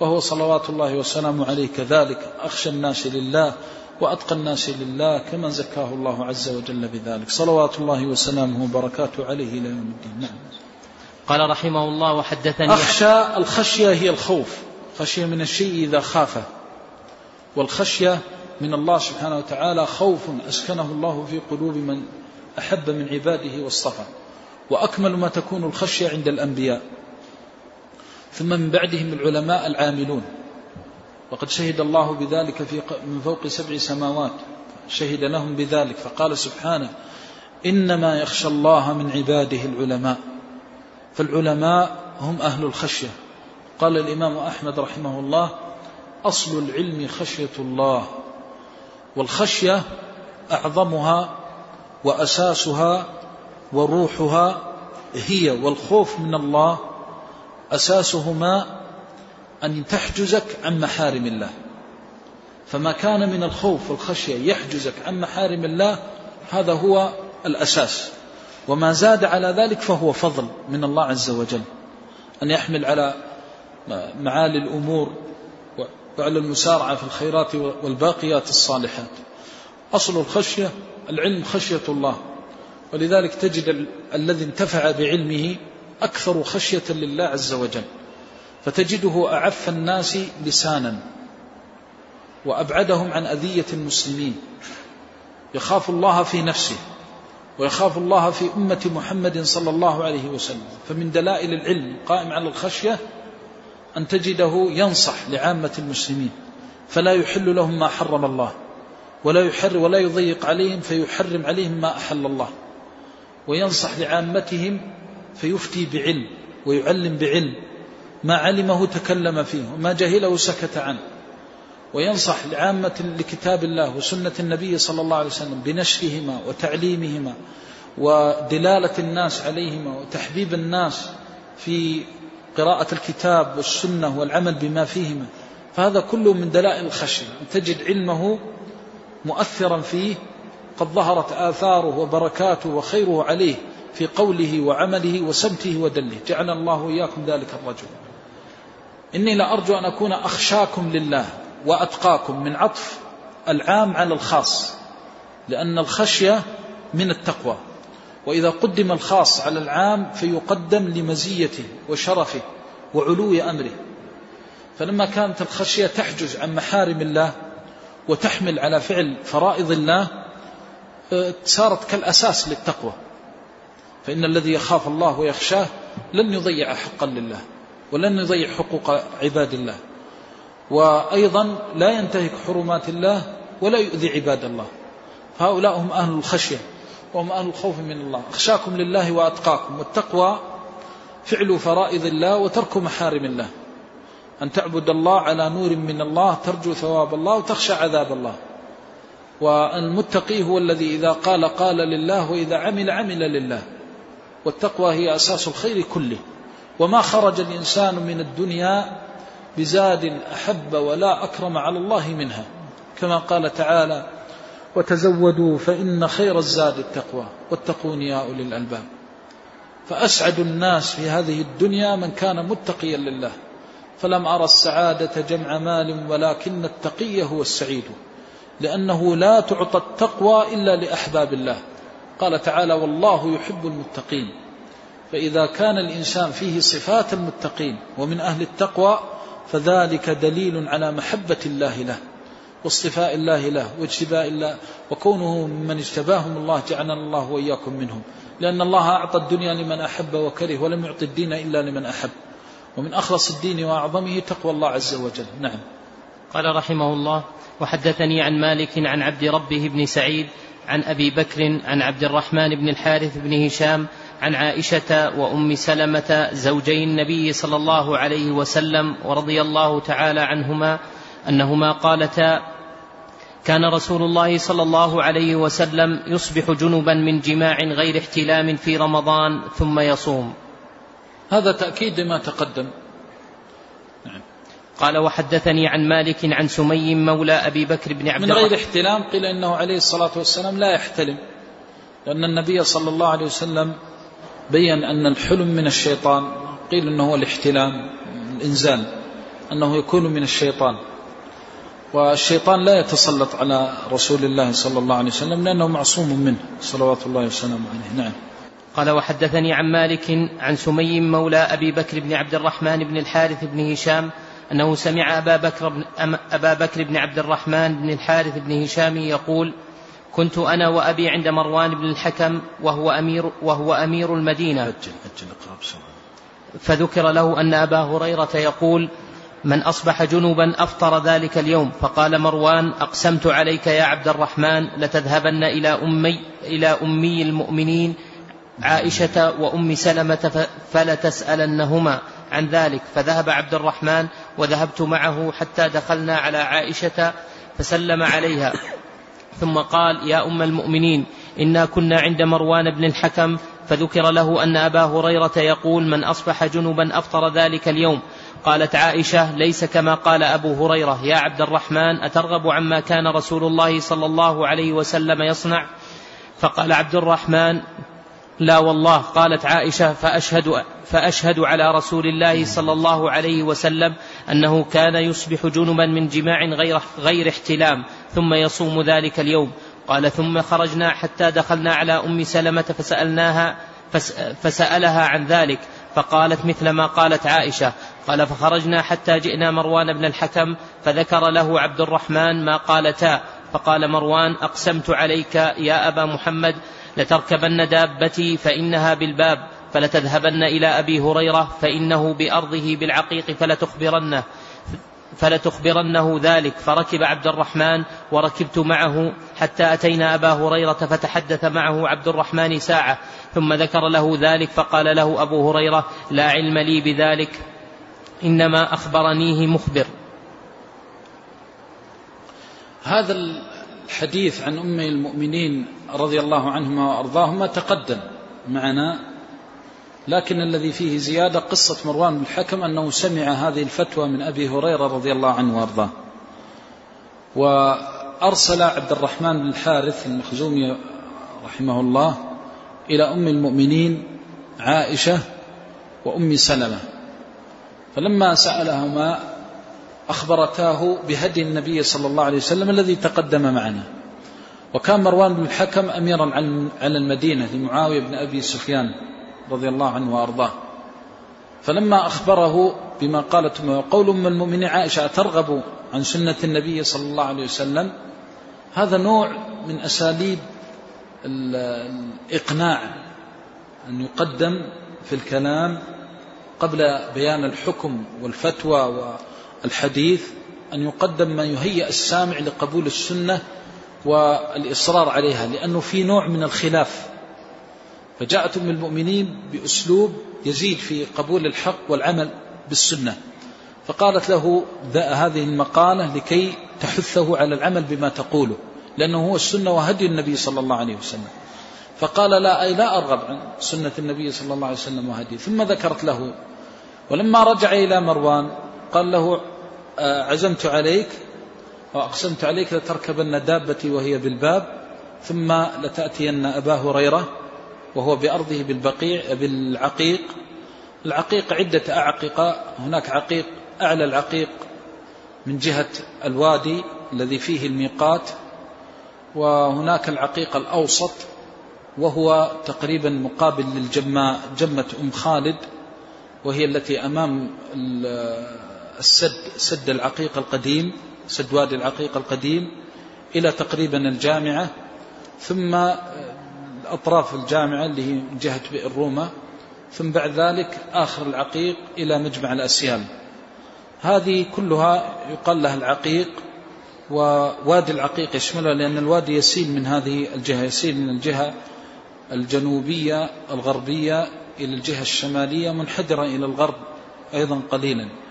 وهو صلوات الله وسلامه عليه كذلك. أخشى الناس لله وأتقى الناس لله كما زكاه الله عز وجل بذلك. صلوات الله وسلامه وبركاته عليه إلى يوم الدين. نعم. قال رحمه الله وحدثني أخشى الخشية هي الخوف. خشية من الشيء إذا خافه. والخشية من الله سبحانه وتعالى خوف أسكنه الله في قلوب من أحب من عباده واصطفى وأكمل ما تكون الخشية عند الأنبياء. ثم من بعدهم العلماء العاملون. وقد شهد الله بذلك في من فوق سبع سماوات. شهد لهم بذلك فقال سبحانه إنما يخشى الله من عباده العلماء. فالعلماء هم أهل الخشية. قال الإمام أحمد رحمه الله أصل العلم خشية الله والخشية أعظمها وأساسها وروحها هي والخوف من الله أساسهما أن تحجزك عن محارم الله. فما كان من الخوف والخشية يحجزك عن محارم الله هذا هو الأساس. وما زاد على ذلك فهو فضل من الله عز وجل. أن يحمل على معالي الأمور وعلى المسارعة في الخيرات والباقيات الصالحات. أصل الخشية العلم خشية الله. ولذلك تجد الذي انتفع بعلمه أكثر خشية لله عز وجل. فتجده أعف الناس لسانا وأبعدهم عن أذية المسلمين. يخاف الله في نفسه ويخاف الله في أمة محمد صلى الله عليه وسلم. فمن دلائل العلم قائم على الخشية أن تجده ينصح لعامة المسلمين. فلا يحل لهم ما حرم الله. ولا يحر ولا يضيق عليهم فيحرم عليهم ما أحل الله. وينصح لعامتهم فيفتي بعلم ويعلم بعلم ما علمه تكلم فيه وما جهله سكت عنه. وينصح لعامة لكتاب الله وسنة النبي صلى الله عليه وسلم بنشرهما وتعليمهما ودلالة الناس عليهما وتحبيب الناس في قراءة الكتاب والسنة والعمل بما فيهما. فهذا كله من دلائل الخشية. تجد علمه مؤثرا فيه قد ظهرت آثاره وبركاته وخيره عليه في قوله وعمله وسمته ودله. جعل الله إياكم ذلك الرجل. إني لأرجو أن أكون أخشاكم لله وأتقاكم من عطف العام على الخاص لأن الخشية من التقوى. وإذا قدم الخاص على العام فيقدم لمزيته وشرفه وعلو أمره. فلما كانت الخشية تحجز عن محارم الله وتحمل على فعل فرائض الله آه، صارت كالأساس للتقوى. فإن الذي يخاف الله ويخشاه لن يضيع حقا لله ولن يضيع حقوق عباد الله. وأيضا لا ينتهك حرمات الله ولا يؤذي عباد الله. هؤلاء هم أهل الخشية وهم أهل الخوف من الله. أخشاكم لله وأتقاكم والتقوى فعل فرائض الله وترك محارم الله. أن تعبد الله على نور من الله ترجو ثواب الله وتخشى عذاب الله. والمتقي هو الذي إذا قال قال لله وإذا عمل عمل لله. والتقوى هي أساس الخير كله. وما خرج الإنسان من الدنيا بزاد أحب ولا أكرم على الله منها. كما قال تعالى وتزودوا فإن خير الزاد التقوى واتقون يا أولي الألباب. فأسعد الناس في هذه الدنيا من كان متقيا لله. فلم أرى السعادة جمع مال ولكن التقي هو السعيد لأنه لا تعطى التقوى إلا لأحباب الله. قال تعالى والله يحب المتقين فإذا كان الإنسان فيه صفات المتقين ومن أهل التقوى فذلك دليل على محبة الله له واصطفاء الله له واجتباء الله وكونه من اجتباهم الله جعلنا الله وإياكم منهم. لأن الله أعطى الدنيا لمن أحب وكره ولم يعطي الدين إلا لمن أحب. ومن أخلص الدين وأعظمه تقوى الله عز وجل. نعم. قال رحمه الله وحدثني عن مالك عن عبد ربه بن سعيد عن أبي بكر عن عبد الرحمن بن الحارث بن هشام عن عائشة وأم سلمة زوجي النبي صلى الله عليه وسلم ورضي الله تعالى عنهما أنهما قالتا كان رسول الله صلى الله عليه وسلم يصبح جنبا من جماع غير احتلام في رمضان ثم يصوم. هذا تأكيد لما تقدم. نعم. قال وحدثني عن مالك عن سمي مولى أبي بكر بن عبد من غير احتلام قيل إنه عليه الصلاة والسلام لا يحتلم لأن النبي صلى الله عليه وسلم بين أن الحلم من الشيطان قيل أنه هو الاحتلام الإنزال أنه يكون من الشيطان. والشيطان لا يتسلط على رسول الله صلى الله عليه وسلم لأنه معصوم منه صلوات الله وسلامه عليه. نعم. قال وحدثني عن مالك عن سمي مولى أبي بكر بن عبد الرحمن بن الحارث بن هشام أنه سمع أبا بكر بن, أبا بكر بن عبد الرحمن بن الحارث بن هشام يقول كنت أنا وأبي عند مروان بن الحكم وهو أمير, وهو أمير المدينة. أجل أجل فذكر له أن أبا هريرة يقول من أصبح جنوبا أفطر ذلك اليوم. فقال مروان أقسمت عليك يا عبد الرحمن لتذهبن إلى أمي إلى أمي المؤمنين عائشة وأم سلمة فلتسألنهما عن ذلك. فذهب عبد الرحمن وذهبت معه حتى دخلنا على عائشة فسلم عليها. ثم قال يا أم المؤمنين إنا كنا عند مروان بن الحكم فذكر له أن أبا هريرة يقول من أصبح جنبا أفطر ذلك اليوم. قالت عائشة ليس كما قال أبو هريرة يا عبد الرحمن أترغب عما كان رسول الله صلى الله عليه وسلم يصنع؟ فقال عبد الرحمن لا والله قالت عائشة فأشهد, فأشهد على رسول الله صلى الله عليه وسلم أنه كان يصبح جنبا من جماع غير, غير احتلام ثم يصوم ذلك اليوم. قال ثم خرجنا حتى دخلنا على أم سلمة فسألناها فسألها عن ذلك فقالت مثل ما قالت عائشة. قال فخرجنا حتى جئنا مروان بن الحكم فذكر له عبد الرحمن ما قالتا. فقال مروان أقسمت عليك يا أبا محمد لتركبن دابتي فإنها بالباب فلتذهبن إلى أبي هريرة فإنه بأرضه بالعقيق فلتخبرنه فلتخبرنه ذلك. فركب عبد الرحمن وركبت معه حتى أتينا أبا هريرة فتحدث معه عبد الرحمن ساعة ثم ذكر له ذلك فقال له أبو هريرة لا علم لي بذلك إنما أخبرنيه مخبر. هذا الحديث عن أم المؤمنين رضي الله عنهما وأرضاهما تقدم معنا لكن الذي فيه زيادة قصة مروان بن الحكم أنه سمع هذه الفتوى من أبي هريرة رضي الله عنه وأرضاه. وأرسل عبد الرحمن بن الحارث المخزومي رحمه الله إلى أم المؤمنين عائشة وأم سلمة. فلما سألهما أخبرتاه بهدي النبي صلى الله عليه وسلم الذي تقدم معنا. وكان مروان بن الحكم أميرا على المدينة لمعاوية بن أبي سفيان رضي الله عنه وأرضاه. فلما أخبره بما قالت قول أم المؤمنين عائشة ترغب عن سنة النبي صلى الله عليه وسلم؟ هذا نوع من أساليب الإقناع أن يقدم في الكلام قبل بيان الحكم والفتوى والحديث أن يقدم ما يهيئ السامع لقبول السنة والإصرار عليها لأنه في نوع من الخلاف. فجاءت أم المؤمنين بأسلوب يزيد في قبول الحق والعمل بالسنة. فقالت له هذه المقالة لكي تحثه على العمل بما تقوله لأنه هو السنة وهدي النبي صلى الله عليه وسلم. فقال لا أي لا أرغب عن سنة النبي صلى الله عليه وسلم وهدي. ثم ذكرت له ولما رجع إلى مروان قال له آه، عزمت عليك وأقسمت عليك لتركبن دابتي وهي بالباب ثم لتأتين أبا هريرة وهو بأرضه بالبقيع بالعقيق. العقيق عدة أعققة هناك عقيق أعلى العقيق من جهة الوادي الذي فيه الميقات وهناك العقيق الأوسط وهو تقريبا مقابل للجمة جمة أم خالد وهي التي أمام السد سد العقيق القديم سد وادي العقيق القديم إلى تقريبا الجامعة ثم أطراف الجامعة اللي هي جهة بئر روما ثم بعد ذلك آخر العقيق إلى مجمع الأسيال هذه كلها يقال لها العقيق ووادي العقيق يشملها لأن الوادي يسيل من هذه الجهة يسيل من الجهة الجنوبية الغربية إلى الجهة الشمالية منحدرة إلى الغرب أيضا قليلا. آه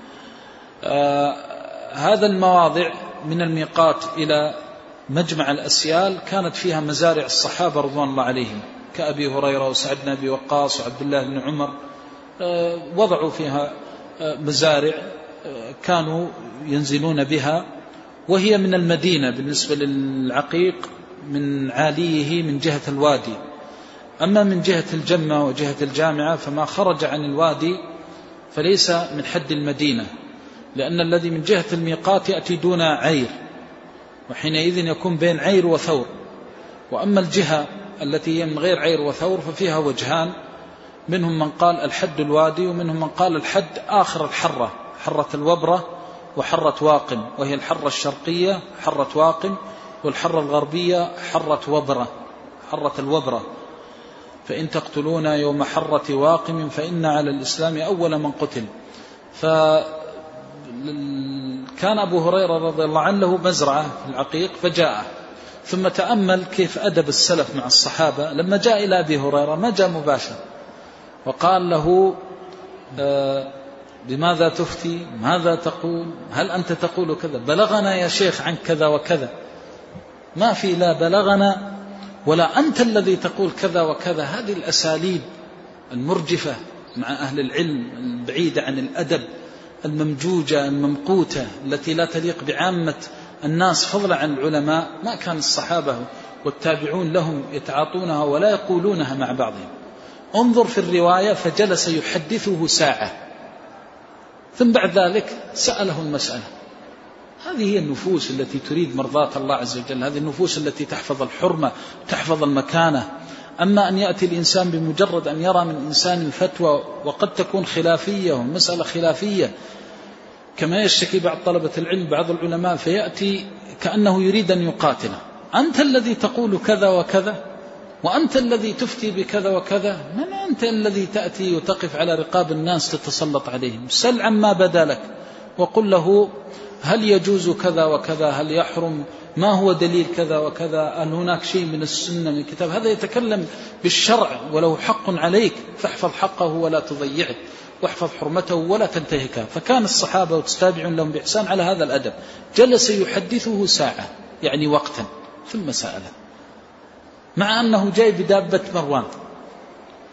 هذا المواضع من الميقات إلى مجمع الأسيال كانت فيها مزارع الصحابة رضوان الله عليهم كأبي هريرة وسعد بن أبي وقاص وعبد الله بن عمر آه وضعوا فيها آه مزارع آه، كانوا ينزلون بها وهي من المدينة بالنسبة للعقيق من عاليه من جهة الوادي. أما من جهة الجمة وجهة الجامعة فما خرج عن الوادي فليس من حد المدينة. لأن الذي من جهة الميقات يأتي دون عير وحينئذ يكون بين عير وثور. وأما الجهة التي هي من غير عير وثور ففيها وجهان منهم من قال الحد الوادي ومنهم من قال الحد آخر الحرة حرة الوبرة وحرة واقم وهي الحرة الشرقية حرة واقم والحرة الغربية حرة وبرة حرة الوبرة. فإن تقتلون يوم حرة واقم فإن على الإسلام أول من قتل. فكان أبو هريرة رضي الله عنه له مزرعة في العقيق فجاء ثم تأمل كيف أدب السلف مع الصحابة. لما جاء إلى أبي هريرة ما جاء مباشر. وقال له آه، بماذا تفتي؟ ماذا تقول؟ هل أنت تقول كذا؟ بلغنا يا شيخ عن كذا وكذا. ما في لا بلغنا ولا أنت الذي تقول كذا وكذا. هذه الأساليب المرجفة مع أهل العلم البعيدة عن الأدب. الممجوجة الممقوتة التي لا تليق بعامة الناس فضلا عن العلماء ما كان الصحابة والتابعون لهم يتعاطونها ولا يقولونها مع بعضهم. انظر في الرواية فجلس يحدثه ساعة. ثم بعد ذلك سأله المسألة. هذه هي النفوس التي تريد مرضاة الله عز وجل هذه النفوس التي تحفظ الحرمة تحفظ المكانة. أما أن يأتي الإنسان بمجرد أن يرى من إنسان الفتوى وقد تكون خلافية ومسألة خلافية كما يشتكي بعض طلبة العلم بعض العلماء فيأتي كأنه يريد أن يقاتله. أنت الذي تقول كذا وكذا وأنت الذي تفتي بكذا وكذا من أنت الذي تأتي وتقف على رقاب الناس تتسلط عليهم؟ سل عما بدا لك وقل له هل يجوز كذا وكذا هل يحرم ما هو دليل كذا وكذا هل هناك شيء من السنة من الكتاب؟ هذا يتكلم بالشرع وله حق عليك فاحفظ حقه ولا تضيعه. واحفظ حرمته ولا تنتهكه فكان الصحابة وتتابعون لهم بإحسان على هذا الأدب. جلس يحدثه ساعة يعني وقتا ثم سأله مع أنه جاي بدابة مروان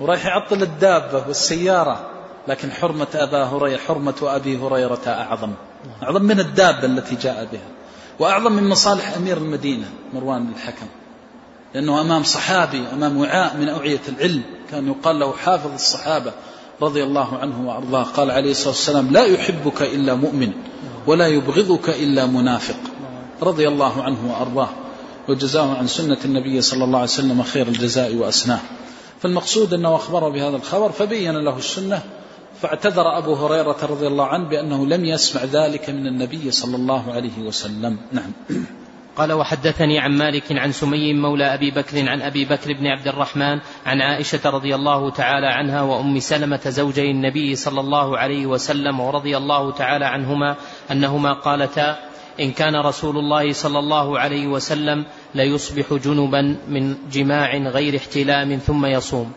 ورايح يعطل الدابة والسيارة لكن حرمة أبا هريرة حرمة أبي هريرة أعظم. أعظم من الدابة التي جاء بها. وأعظم من مصالح أمير المدينة مروان الحكم. لأنه أمام صحابي أمام وعاء من أوعية العلم كان يقال له حافظ الصحابة. رضي الله عنه وأرضاه قال عليه الصلاة والسلام لا يحبك إلا مؤمن ولا يبغضك إلا منافق. رضي الله عنه وأرضاه. وجزاه عن سنة النبي صلى الله عليه وسلم خير الجزاء وأسناه. فالمقصود أنه أخبره بهذا الخبر فبين له السنة فاعتذر أبو هريرة رضي الله عنه بأنه لم يسمع ذلك من النبي صلى الله عليه وسلم. نعم. قال وحدثني عن مالك عن سمي مولى أبي بكر عن أبي بكر بن عبد الرحمن عن عائشة رضي الله تعالى عنها وأم سلمة زوجي النبي صلى الله عليه وسلم ورضي الله تعالى عنهما أنهما قالتا إن كان رسول الله صلى الله عليه وسلم ليصبح جنبا من جماع غير احتلام ثم يصوم.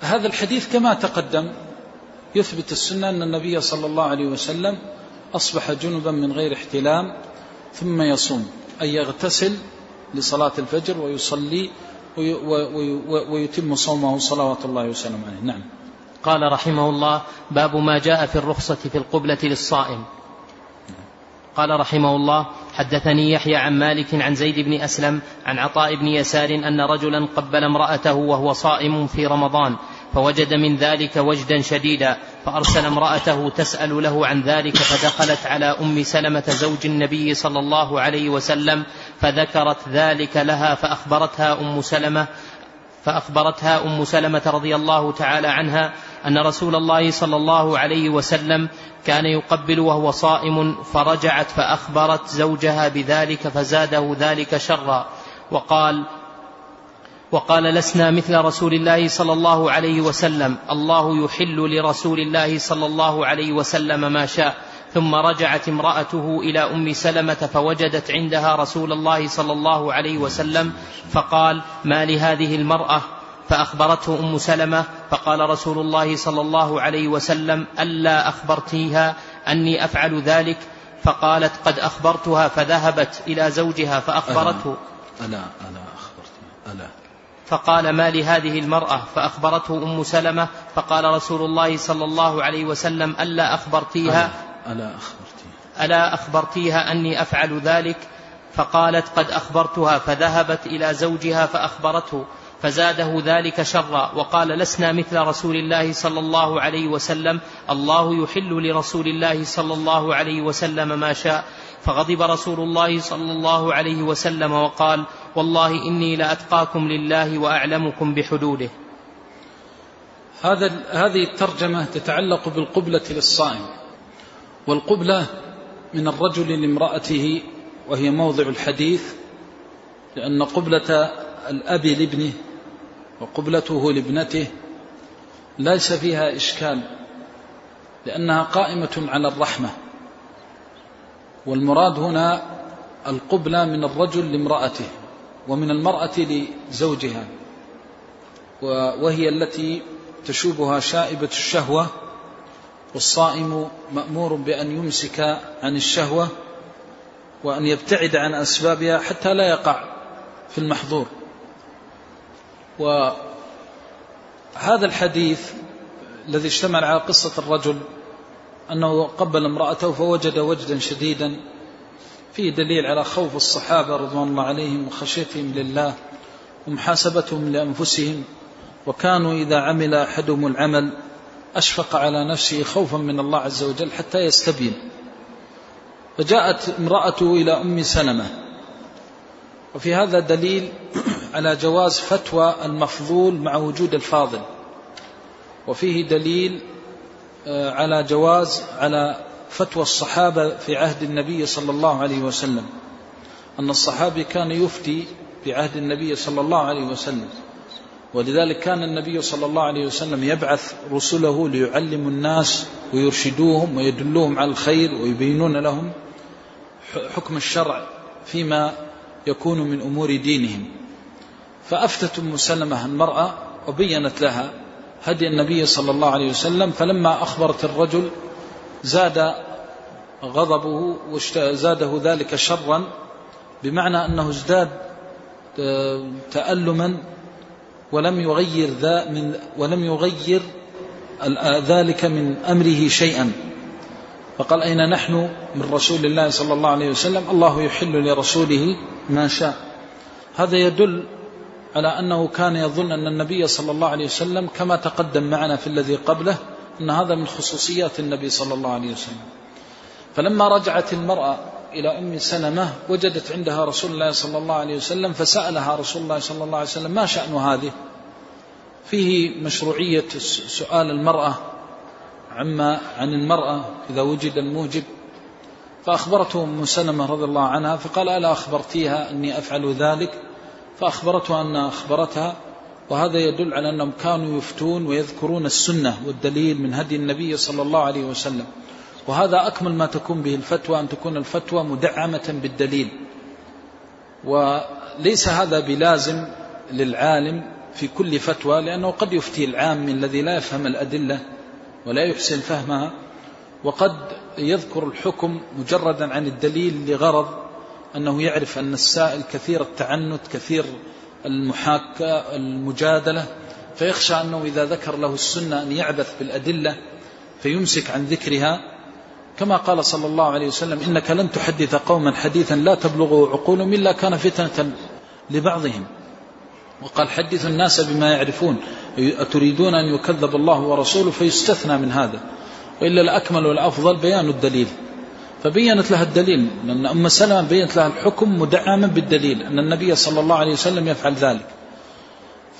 هذا الحديث كما تقدم يثبت السنة أن النبي صلى الله عليه وسلم أصبح جنبا من غير احتلام ثم يصوم أي يغتسل لصلاة الفجر ويصلي ويتم صومه صلوات الله وسلم عليه. نعم. قال رحمه الله باب ما جاء في الرخصة في القبلة للصائم. قال رحمه الله حدثني يحيى عن مالك عن زيد بن أسلم عن عطاء بن يسار أن رجلا قبل امرأته وهو صائم في رمضان فوجد من ذلك وجدا شديدا فأرسل امرأته تسأل له عن ذلك فدخلت على أم سلمة زوج النبي صلى الله عليه وسلم فذكرت ذلك لها فأخبرتها أم سلمة فأخبرتها أم سلمة رضي الله تعالى عنها أن رسول الله صلى الله عليه وسلم كان يقبل وهو صائم فرجعت فأخبرت زوجها بذلك فزاده ذلك شرا وقال وقال لسنا مثل رسول الله صلى الله عليه وسلم الله يحل لرسول الله صلى الله عليه وسلم ما شاء. ثم رجعت امرأته إلى أم سلمة فوجدت عندها رسول الله صلى الله عليه وسلم فقال ما لهذه المرأة؟ فأخبرته أم سلمة فقال رسول الله صلى الله عليه وسلم ألا أخبرتيها أني أفعل ذلك؟ فقالت قد أخبرتها فذهبت إلى زوجها فأخبرته. ألا ألا أخبرتها. ألا فقال ما لهذه المرأة؟ فأخبرته أم سلمة فقال رسول الله صلى الله عليه وسلم ألا أخبرتيها؟ ألا أخبرتيها. ألا أخبرتيها أني أفعل ذلك؟ فقالت قد أخبرتها فذهبت إلى زوجها فأخبرته فزاده ذلك شرا وقال لسنا مثل رسول الله صلى الله عليه وسلم الله يحل لرسول الله صلى الله عليه وسلم ما شاء. فغضب رسول الله صلى الله عليه وسلم وقال والله إني لأتقاكم لله وأعلمكم بحدوده. هذا هذه الترجمة تتعلق بالقبلة للصائم والقبلة من الرجل لامرأته وهي موضع الحديث لأن قبلة الأب لابنه وقبلته لابنته ليس فيها إشكال لأنها قائمة على الرحمة. والمراد هنا القبلة من الرجل لامرأته. ومن المرأة لزوجها. وهي التي تشوبها شائبة الشهوة والصائم مأمور بأن يمسك عن الشهوة وأن يبتعد عن أسبابها حتى لا يقع في المحظور. وهذا الحديث الذي اشتمل على قصة الرجل أنه قبل امرأته فوجد وجدا شديدا فيه دليل على خوف الصحابة رضوان الله عليهم وخشيتهم لله ومحاسبتهم لأنفسهم وكانوا إذا عمل أحدهم العمل أشفق على نفسه خوفا من الله عز وجل حتى يستبين. فجاءت امرأته إلى أم سلمة وفي هذا دليل على جواز فتوى المفضول مع وجود الفاضل وفيه دليل آه، على جواز على فتوى الصحابة في عهد النبي صلى الله عليه وسلم. أن الصحابي كان يفتي في عهد النبي صلى الله عليه وسلم. ولذلك كان النبي صلى الله عليه وسلم يبعث رسله ليعلموا الناس ويرشدوهم ويدلوهم على الخير ويبينون لهم حكم الشرع فيما يكون من أمور دينهم. فأفتت أم سلمة المرأة وبينت لها هدي النبي صلى الله عليه وسلم فلما أخبرت الرجل زاد غضبه وزاده ذلك شرا بمعنى أنه ازداد آه، تألما ولم يغير ذا من ولم يغير ذلك من أمره شيئا. فقال أين نحن من رسول الله صلى الله عليه وسلم؟ الله يحل لرسوله ما شاء. هذا يدل على أنه كان يظن أن النبي صلى الله عليه وسلم كما تقدم معنا في الذي قبله أن هذا من خصوصيات النبي صلى الله عليه وسلم. فلما رجعت المرأة إلى أم سلمة وجدت عندها رسول الله صلى الله عليه وسلم فسألها رسول الله صلى الله عليه وسلم ما شأن هذه؟ فيه مشروعية سؤال المرأة عما عن المرأة إذا وجد الموجب. فأخبرته أم سلمة رضي الله عنها فقال ألا أخبرتيها؟ أني أفعل ذلك. فأخبرته أن أخبرتها وهذا يدل على أنهم كانوا يفتون ويذكرون السنة والدليل من هدي النبي صلى الله عليه وسلم. وهذا أكمل ما تكون به الفتوى أن تكون الفتوى مدعمة بالدليل. وليس هذا بلازم للعالم في كل فتوى لأنه قد يفتي العام الذي لا يفهم الأدلة ولا يحسن فهمها. وقد يذكر الحكم مجردا عن الدليل لغرض أنه يعرف أن السائل كثير التعنت كثير المحاكة المجادلة فيخشى أنه إذا ذكر له السنة أن يعبث بالأدلة فيمسك عن ذكرها. كما قال صلى الله عليه وسلم إنك لن تحدث قوما حديثا لا تبلغه عقولهم إلا كان فتنة لبعضهم. وقال حدثوا الناس بما يعرفون أتريدون أن يكذب الله ورسوله فيستثنى من هذا. وإلا الأكمل والأفضل بيان الدليل. فبينت لها الدليل لأن أم سلمة بينت لها الحكم مدعما بالدليل أن النبي صلى الله عليه وسلم يفعل ذلك.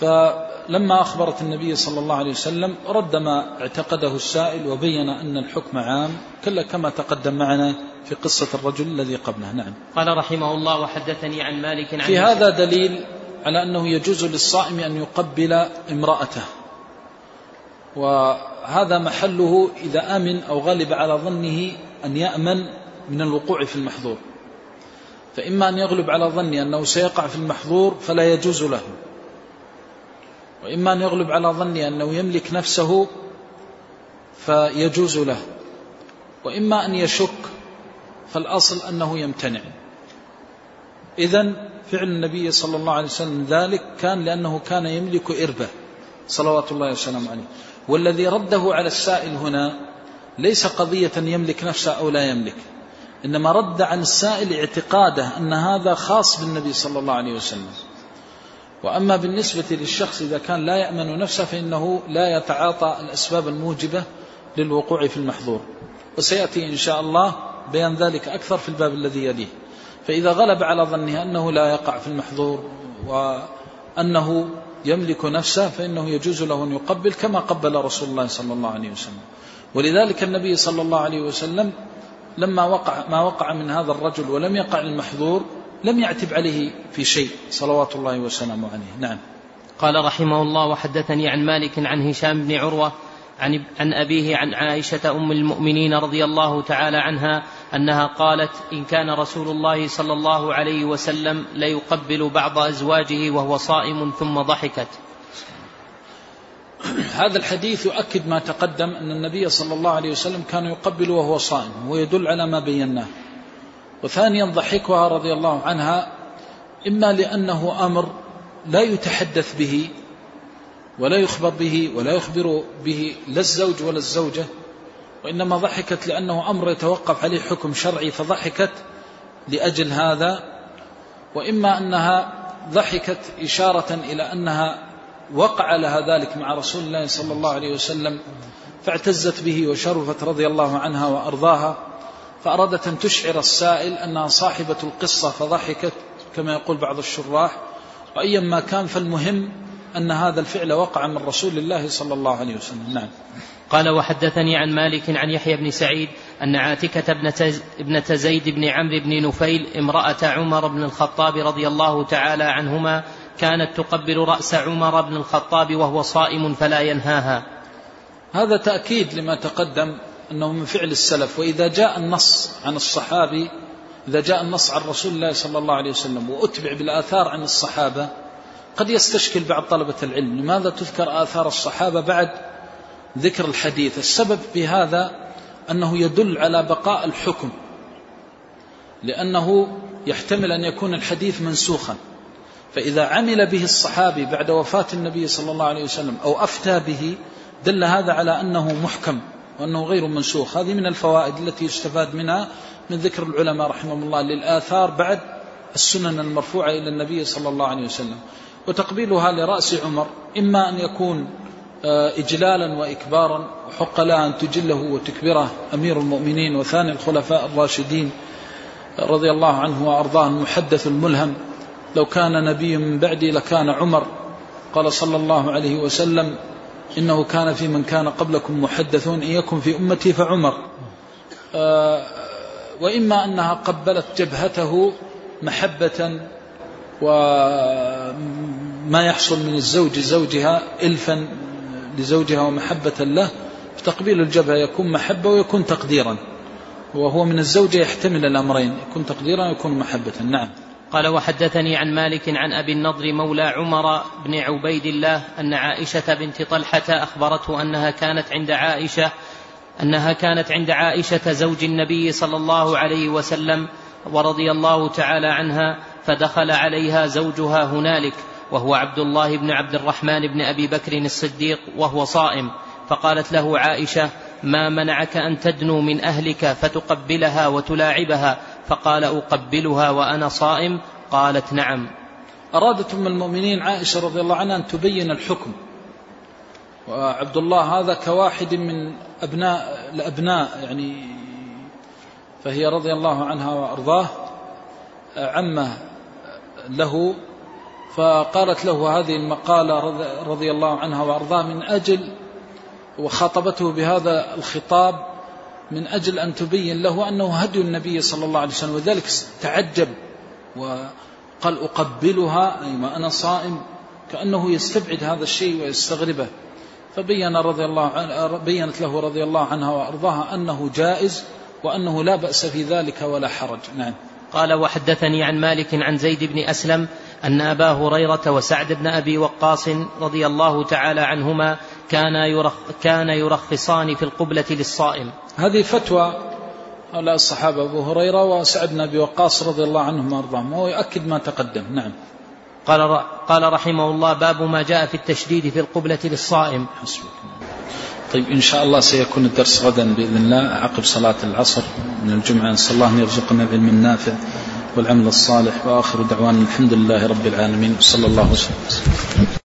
فلما أخبرت النبي صلى الله عليه وسلم رد ما اعتقده السائل وبين أن الحكم عام كلا كما تقدم معنا في قصة الرجل الذي قبله. نعم. قال رحمه الله وحدثني عن مالك عن في هذا دليل على أنه يجوز للصائم أن يقبل امرأته. وهذا محله إذا آمن أو غلب على ظنه أن يأمن من الوقوع في المحظور. فإما أن يغلب على ظنه أنه سيقع في المحظور فلا يجوز له. وإما أن يغلب على ظنه أنه يملك نفسه فيجوز له. وإما أن يشك فالأصل أنه يمتنع. إذا فعل النبي صلى الله عليه وسلم ذلك كان لأنه كان يملك إربة. صلوات الله وسلامه عليه. والذي رده على السائل هنا ليس قضية يملك نفسه أو لا يملك. إنما رد عن السائل اعتقاده أن هذا خاص بالنبي صلى الله عليه وسلم. وأما بالنسبة للشخص إذا كان لا يأمن نفسه فإنه لا يتعاطى الأسباب الموجبة للوقوع في المحظور. وسيأتي إن شاء الله بيان ذلك أكثر في الباب الذي يليه. فإذا غلب على ظنه أنه لا يقع في المحظور وأنه يملك نفسه فإنه يجوز له أن يقبل كما قبل رسول الله صلى الله عليه وسلم. ولذلك النبي صلى الله عليه وسلم لما وقع ما وقع من هذا الرجل ولم يقع المحظور لم يعتب عليه في شيء. صلوات الله وسلامه عليه. نعم. قال رحمه الله وحدثني عن مالك عن هشام بن عروة عن, عن أبيه عن عائشة أم المؤمنين رضي الله تعالى عنها أنها قالت إن كان رسول الله صلى الله عليه وسلم ليقبل بعض أزواجه وهو صائم ثم ضحكت. هذا الحديث يؤكد ما تقدم أن النبي صلى الله عليه وسلم كان يقبل وهو صائم ويدل على ما بيناه. وثانيا ضحكها رضي الله عنها إما لأنه أمر لا يتحدث به ولا يخبر به ولا يخبر به لا الزوج ولا الزوجة وإنما ضحكت لأنه أمر يتوقف عليه حكم شرعي فضحكت لأجل هذا وإما أنها ضحكت إشارة إلى أنها وقع لها ذلك مع رسول الله صلى الله عليه وسلم فاعتزت به وشرفت رضي الله عنها وأرضاها فأرادت أن تشعر السائل أنها صاحبة القصة فضحكت كما يقول بعض الشراح وأيا ما كان فالمهم أن هذا الفعل وقع من رسول الله صلى الله عليه وسلم. نعم. قال وحدثني عن مالك عن يحيى بن سعيد أن عاتكة ابنة زيد بن عمرو بن نفيل امرأة عمر بن الخطاب رضي الله تعالى عنهما كانت تقبل رأس عمر بن الخطاب وهو صائم فلا ينهاها. هذا تأكيد لما تقدم أنه من فعل السلف. وإذا جاء النص عن الصحابي إذا جاء النص عن رسول الله صلى الله عليه وسلم وأتبع بالآثار عن الصحابة قد يستشكل بعض طلبة العلم. لماذا تذكر آثار الصحابة بعد ذكر الحديث؟ السبب في هذا أنه يدل على بقاء الحكم لأنه يحتمل أن يكون الحديث منسوخا. فإذا عمل به الصحابي بعد وفاة النبي صلى الله عليه وسلم أو أفتى به دل هذا على أنه محكم وأنه غير منسوخ. هذه من الفوائد التي يستفاد منها من ذكر العلماء رحمهم الله للآثار بعد السنن المرفوعة إلى النبي صلى الله عليه وسلم. وتقبيلها لرأس عمر إما أن يكون آه، إجلالا وإكبارا وحق لها أن تجله وتكبره أمير المؤمنين وثاني الخلفاء الراشدين رضي الله عنه وأرضاه المحدث الملهم. لو كان نبي من بعدي لكان عمر. قال صلى الله عليه وسلم إنه كان في من كان قبلكم محدثون إن يكن في أمتي فعمر. آه، وإما أنها قبلت جبهته محبة وما يحصل من الزوج زوجها إلفا لزوجها ومحبة له فتقبيل الجبهة يكون محبة ويكون تقديرا. وهو من الزوجة يحتمل الأمرين يكون تقديرا ويكون محبة. نعم. قال وحدثني عن مالك عن أبي النضر مولى عمر بن عبيد الله أن عائشة بنت طلحة أخبرته أنها كانت عند عائشة أنها كانت عند عائشة زوج النبي صلى الله عليه وسلم ورضي الله تعالى عنها فدخل عليها زوجها هنالك وهو عبد الله بن عبد الرحمن بن أبي بكر الصديق وهو صائم. فقالت له عائشة ما منعك أن تدنو من أهلك فتقبلها وتلاعبها فقال أقبلها وأنا صائم قالت نعم. ارادت ام المؤمنين عائشة رضي الله عنها أن تبين الحكم. وعبد الله هذا كواحد من أبناء الأبناء يعني فهي رضي الله عنها وأرضاه عمة له فقالت له هذه المقالة رضي الله عنها وأرضاه من أجل وخاطبته بهذا الخطاب من أجل أن تبين له أنه هدي النبي صلى الله عليه وسلم وذلك تعجب وقال أقبلها أي ما أنا صائم كأنه يستبعد هذا الشيء ويستغربه. فبين رضي الله عنه بينت له رضي الله عنها وأرضاها أنه جائز وأنه لا بأس في ذلك ولا حرج. نعم. قال وحدثني عن مالك عن زيد بن أسلم أن أبا هريرة وسعد بن أبي وقاص رضي الله تعالى عنهما كان يرخ كان يرخصان في القبلة للصائم. هذه فتوى هؤلاء الصحابة أبو هريرة وسعد بن أبي وقاص رضي الله عنهم وأرضاهم وهو يؤكد ما تقدم. نعم. قال قال رحمه الله باب ما جاء في التشديد في القبلة للصائم. حسبك. طيب إن شاء الله سيكون الدرس غدا بإذن الله عقب صلاة العصر من الجمعة. نسأل الله أن يرزقنا العلم النافع والعمل الصالح وآخر دعوانا الحمد لله رب العالمين. وصلى الله وسلم.